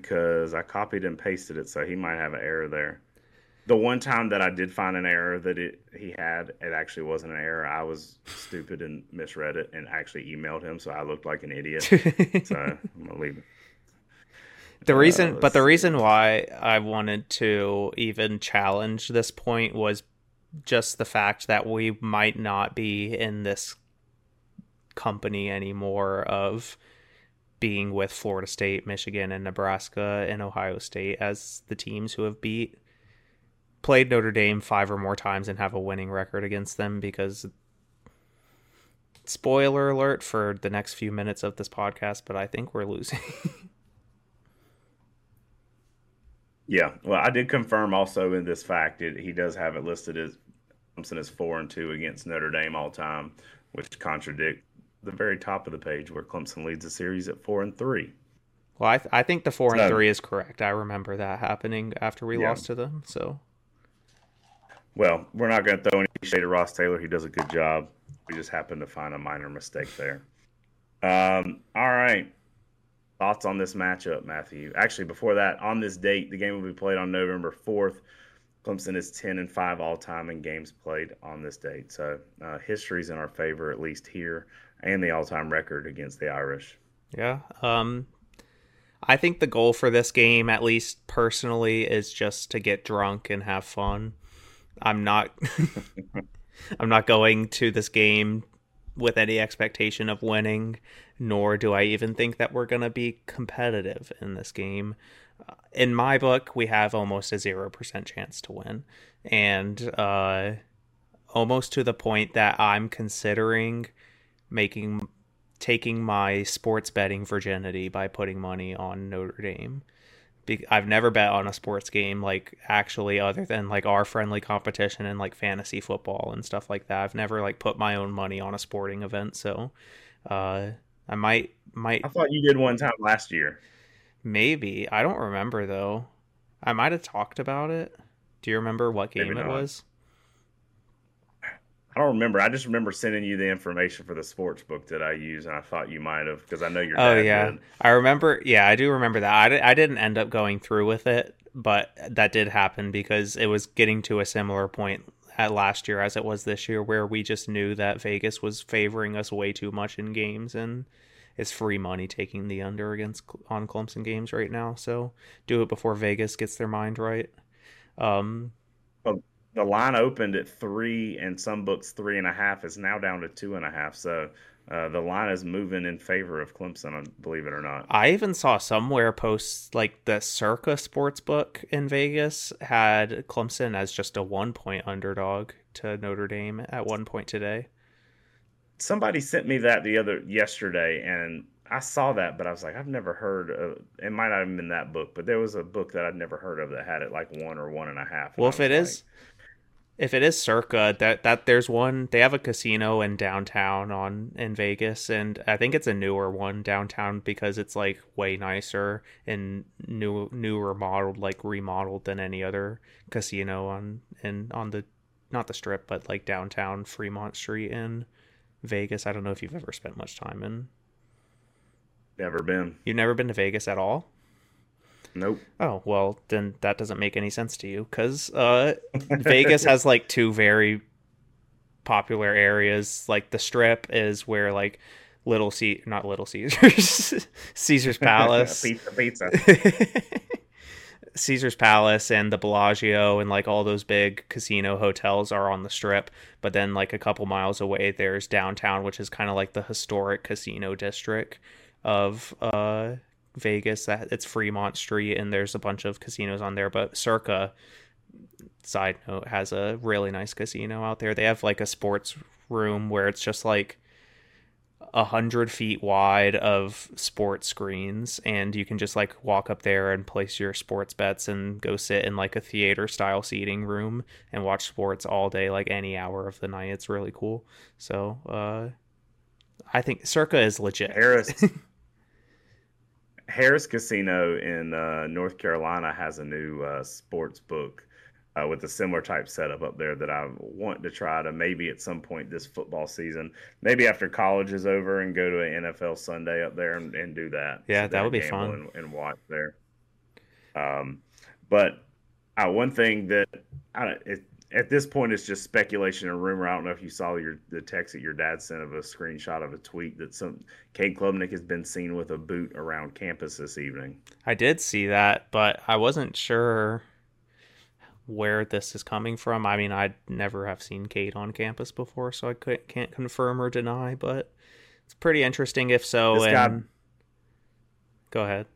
Because I copied and pasted it, so he might have an error there. The one time that I did find an error that it he had, it actually wasn't an error. I was stupid and misread it and actually emailed him, so I looked like an idiot. so I'm gonna leave it.
The uh, reason,
let's
but the reason why I wanted to even challenge this point was just the fact that we might not be in this company anymore of being with Florida State, Michigan, and Nebraska and Ohio State as the teams who have beat played Notre Dame five or more times and have a winning record against them because spoiler alert for the next few minutes of this podcast, but I think we're losing.
Yeah, well, I did confirm also in this fact it, he does have it listed as Clemson is four and two against Notre Dame all time, which contradict the very top of the page where Clemson leads the series at four and three.
Well, I, th- I think the four and three is correct. I remember that happening after we
Yeah.
lost to them. So
Well, we're not going to throw any shade at Ross Taylor. He does a good job. We just happened to find a minor mistake there. Um, all right. Thoughts on this matchup, Matthew? Actually, before that, on this date, the game will be played on November 4th. Clemson is 10 and 5 all time in games played on this date. So, uh, history's in our favor, at least here, and the all time record against the Irish.
yeah, um, I think the goal for this game, at least personally, is just to get drunk and have fun. I'm not, I'm not going to this game with any expectation of winning, nor do I even think that we're gonna be competitive in this game. Uh, In my book, we have almost a zero percent chance to win, and uh, almost to the point that I'm considering making taking my sports betting virginity by putting money on Notre Dame. Be- I've never bet on a sports game like actually other than like our friendly competition and like fantasy football and stuff like that. I've never like put my own money on a sporting event, so uh I might might
I thought you did one time last year.
maybe. I don't remember though. I might have talked about it, Do you remember what game
Maybe
it
not.
was?
I don't remember. I just remember sending you the information for the sports book that I use, and I thought you might have because I know your
Oh yeah,
did.
I remember. Yeah, I do remember that. I, di- I didn't end up going through with it, but that did happen because it was getting to a similar point at last year as it was this year, where we just knew that Vegas was favoring us way too much in games, and it's free money taking the under against on Clemson games right now. So do it before Vegas gets their mind right. Um,
The line opened at three, and some books three and a half is now down to two and a half. So uh, the line is moving in favor of Clemson, believe it or not.
I even saw somewhere posts like the Circa sports book in Vegas had Clemson as just a one point underdog to Notre Dame at one point today.
Somebody sent me that the other yesterday, and I saw that, but I was like, I've never heard of. It might not have been that book, but there was a book that I'd never heard of that had it like one or one and a half. and
Well, if it
was
is, if it is Circa, that that there's one. They have a casino in downtown on in Vegas, and I think it's a newer one downtown because it's like way nicer and new newer modeled, like remodeled than any other casino on in on the not the strip, but like downtown Fremont Street in Vegas. I don't know if you've ever spent much time in.
never been.
You've never been to Vegas at all.
Nope.
Oh well, then that doesn't make any sense to you because uh, Vegas has like two very popular areas. Like the Strip is where like Little C, not Little Caesars, Caesar's Palace,
pizza, pizza.
Caesar's Palace, and the Bellagio, and like all those big casino hotels are on the Strip. But then like a couple miles away, there's downtown, which is kind of like the historic casino district of uh Vegas. That it's Fremont Street, and there's a bunch of casinos on there. But Circa, side note, has a really nice casino out there. They have like a sports room where it's just like a hundred feet wide of sports screens, and you can just like walk up there and place your sports bets and go sit in like a theater style seating room and watch sports all day, like any hour of the night. It's really cool. So, uh, I think Circa is legit.
Harrah's Harrah's Casino in uh, North Carolina has a new uh, sports book uh, with a similar type setup up there that I want to try to maybe at some point this football season, maybe after college is over, and go to an NFL Sunday up there and, and do that.
Yeah,
Sit
that would be fun.
And, and watch there. Um, but uh, one thing that I, don't it, at this point it's just speculation and rumor. I don't know if you saw your the text that your dad sent of a screenshot of a tweet that some Cade Klubnik has been seen with a boot around campus this evening.
I did see that, but I wasn't sure where this is coming from. I mean, I'd never have seen Cade on campus before, so I could, can't confirm or deny, but it's pretty interesting if so.
This guy-
and go ahead.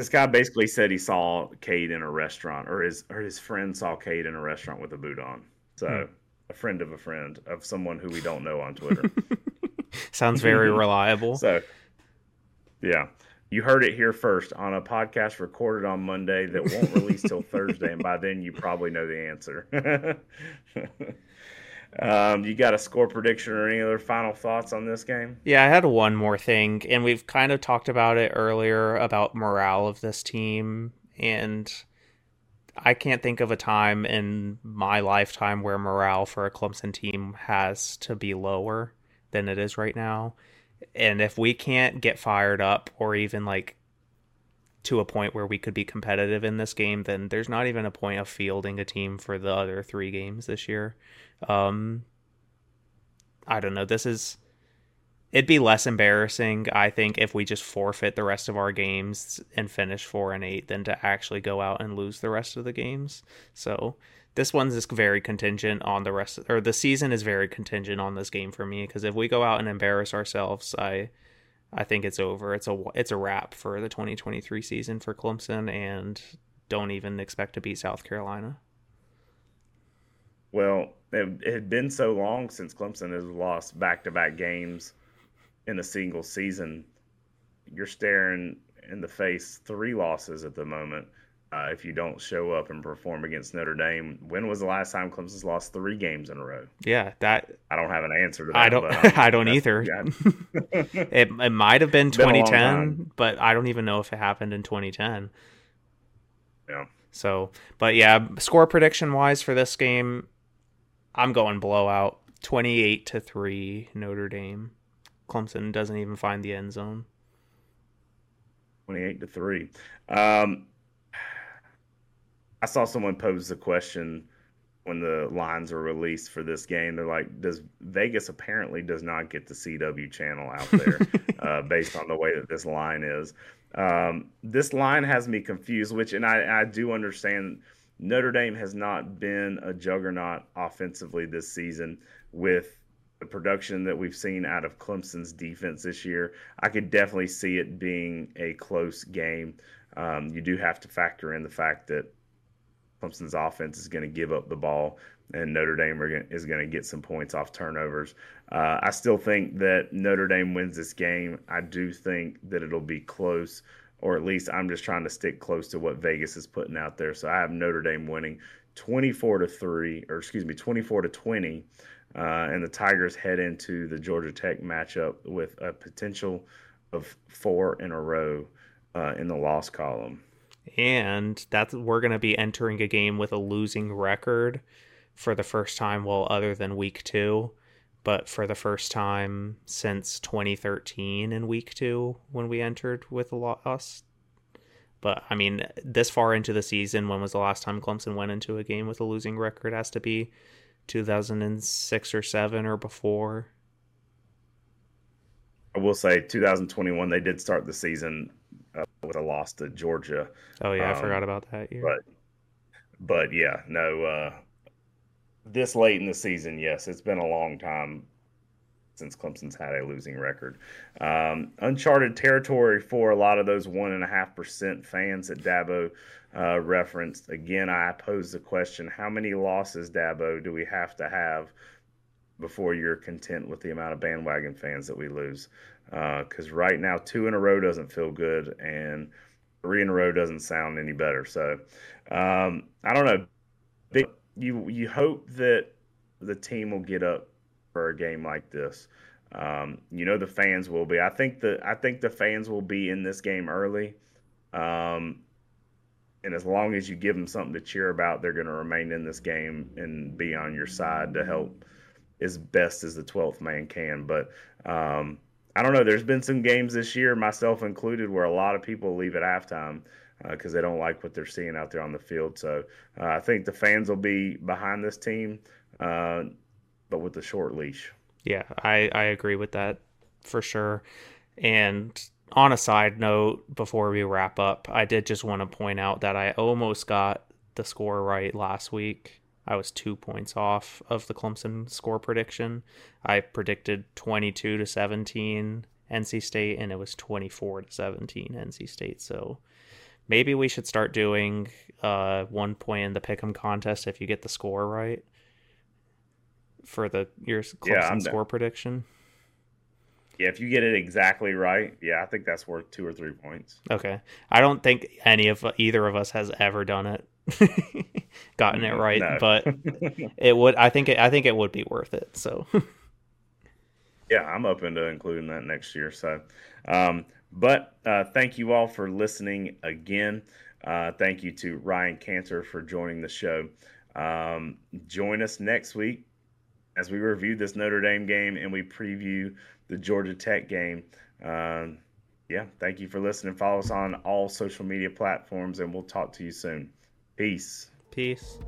This guy basically said he saw Cade in a restaurant, or his or his friend saw Cade in a restaurant with a boot on. So
Hmm.
a friend of a friend of someone who we don't know on Twitter.
Sounds very reliable.
so yeah. You heard it here first on a podcast recorded on Monday that won't release till Thursday, and by then you probably know the answer. Um, you got a score prediction or any other final thoughts on this game?
Yeah, I had one more thing, and we've kind of talked about it earlier about morale of this team, and I can't think of a time in my lifetime where morale for a Clemson team has to be lower than it is right now. And if we can't get fired up or even like to a point where we could be competitive in this game, then there's not even a point of fielding a team for the other three games this year. Um, I don't know. This is it'd be less embarrassing, I think, if we just forfeit the rest of our games and finish four and eight than to actually go out and lose the rest of the games. So this one's just very contingent on the rest, or the season is very contingent on this game for me. Because if we go out and embarrass ourselves, I, I think it's over. It's a it's a wrap for the 2023 season for Clemson, and don't even expect to beat South Carolina.
Well, it, it had been so long since Clemson has lost back to back games in a single season. You're staring in the face three losses at the moment. Uh, if you don't show up and perform against Notre Dame, when was the last time Clemson's lost three games in a row?
Yeah, that
I don't have an answer to that.
I don't.
I'm-
don't either. It it might have been
Been
2010,
time.
but I don't even know if it happened in 2010.
Yeah.
So, but yeah, score prediction wise for this game, I'm going blowout, 28 to 3 Notre Dame. Clemson doesn't even find the end zone.
28 to 3. Um, I saw someone pose the question when the lines were released for this game. They're like, "Does Vegas apparently does not get the CW channel out there uh, based on the way that this line is?" Um, this line has me confused, which, and I, I do understand Notre Dame has not been a juggernaut offensively this season with the production that we've seen out of Clemson's defense this year. I could definitely see it being a close game. Um, you do have to factor in the fact that Clemson's offense is going to give up the ball, and Notre Dame gonna, is going to get some points off turnovers. Uh, I still think that Notre Dame wins this game. I do think that it'll be close, or at least I'm just trying to stick close to what Vegas is putting out there. So I have Notre Dame winning 24 to three, or excuse me, 24 to 20. Uh, and the Tigers head into the Georgia Tech matchup with a potential of four in a row uh, in the loss column
and that's we're going to be entering a game with a losing record for the first time well other than week 2 but for the first time since 2013 in week 2 when we entered with a loss but I mean this far into the season when was the last time Clemson went into a game with a losing record? Has to be 2006 or 7 or before.
I will say 2021 they did start the season uh, with a loss to Georgia.
Oh yeah, um, I forgot about that year.
But but yeah, no. Uh, this late in the season, yes, it's been a long time since Clemson's had a losing record. Um, uncharted territory for a lot of those one and a half percent fans that Dabo uh, referenced. Again, I pose the question: How many losses, Dabo, do we have to have before you're content with the amount of bandwagon fans that we lose? because uh, right now two in a row doesn't feel good and three in a row doesn't sound any better. So um, I don't know. You you hope that the team will get up for a game like this. Um, you know the fans will be. I think the I think the fans will be in this game early. Um, and as long as you give them something to cheer about, they're going to remain in this game and be on your side to help as best as the 12th man can. But um, I don't know. There's been some games this year, myself included, where a lot of people leave at halftime because uh, they don't like what they're seeing out there on the field. So uh, I think the fans will be behind this team, uh, but with a short leash.
Yeah, I, I agree with that for sure. And on a side note, before we wrap up, I did just want to point out that I almost got the score right last week. I was two points off of the Clemson score prediction. I predicted 22 to 17 NC State, and it was 24 to 17 NC State. So maybe we should start doing uh, one point in the pick'em contest if you get the score right for the your Clemson yeah, score prediction.
Yeah, if you get it exactly right, yeah, I think that's worth two or three points.
Okay, I don't think any of either of us has ever done it. gotten it right, no. but it would. I think. It, I think it would be worth it. So.
yeah, I'm open to including that next year. So, um, but uh, thank you all for listening again. Uh, thank you to Ryan Kantor for joining the show. Um, join us next week as we review this Notre Dame game and we preview the Georgia Tech game. Um, yeah, thank you for listening. Follow us on all social media platforms, and we'll talk to you soon. Peace.
Peace.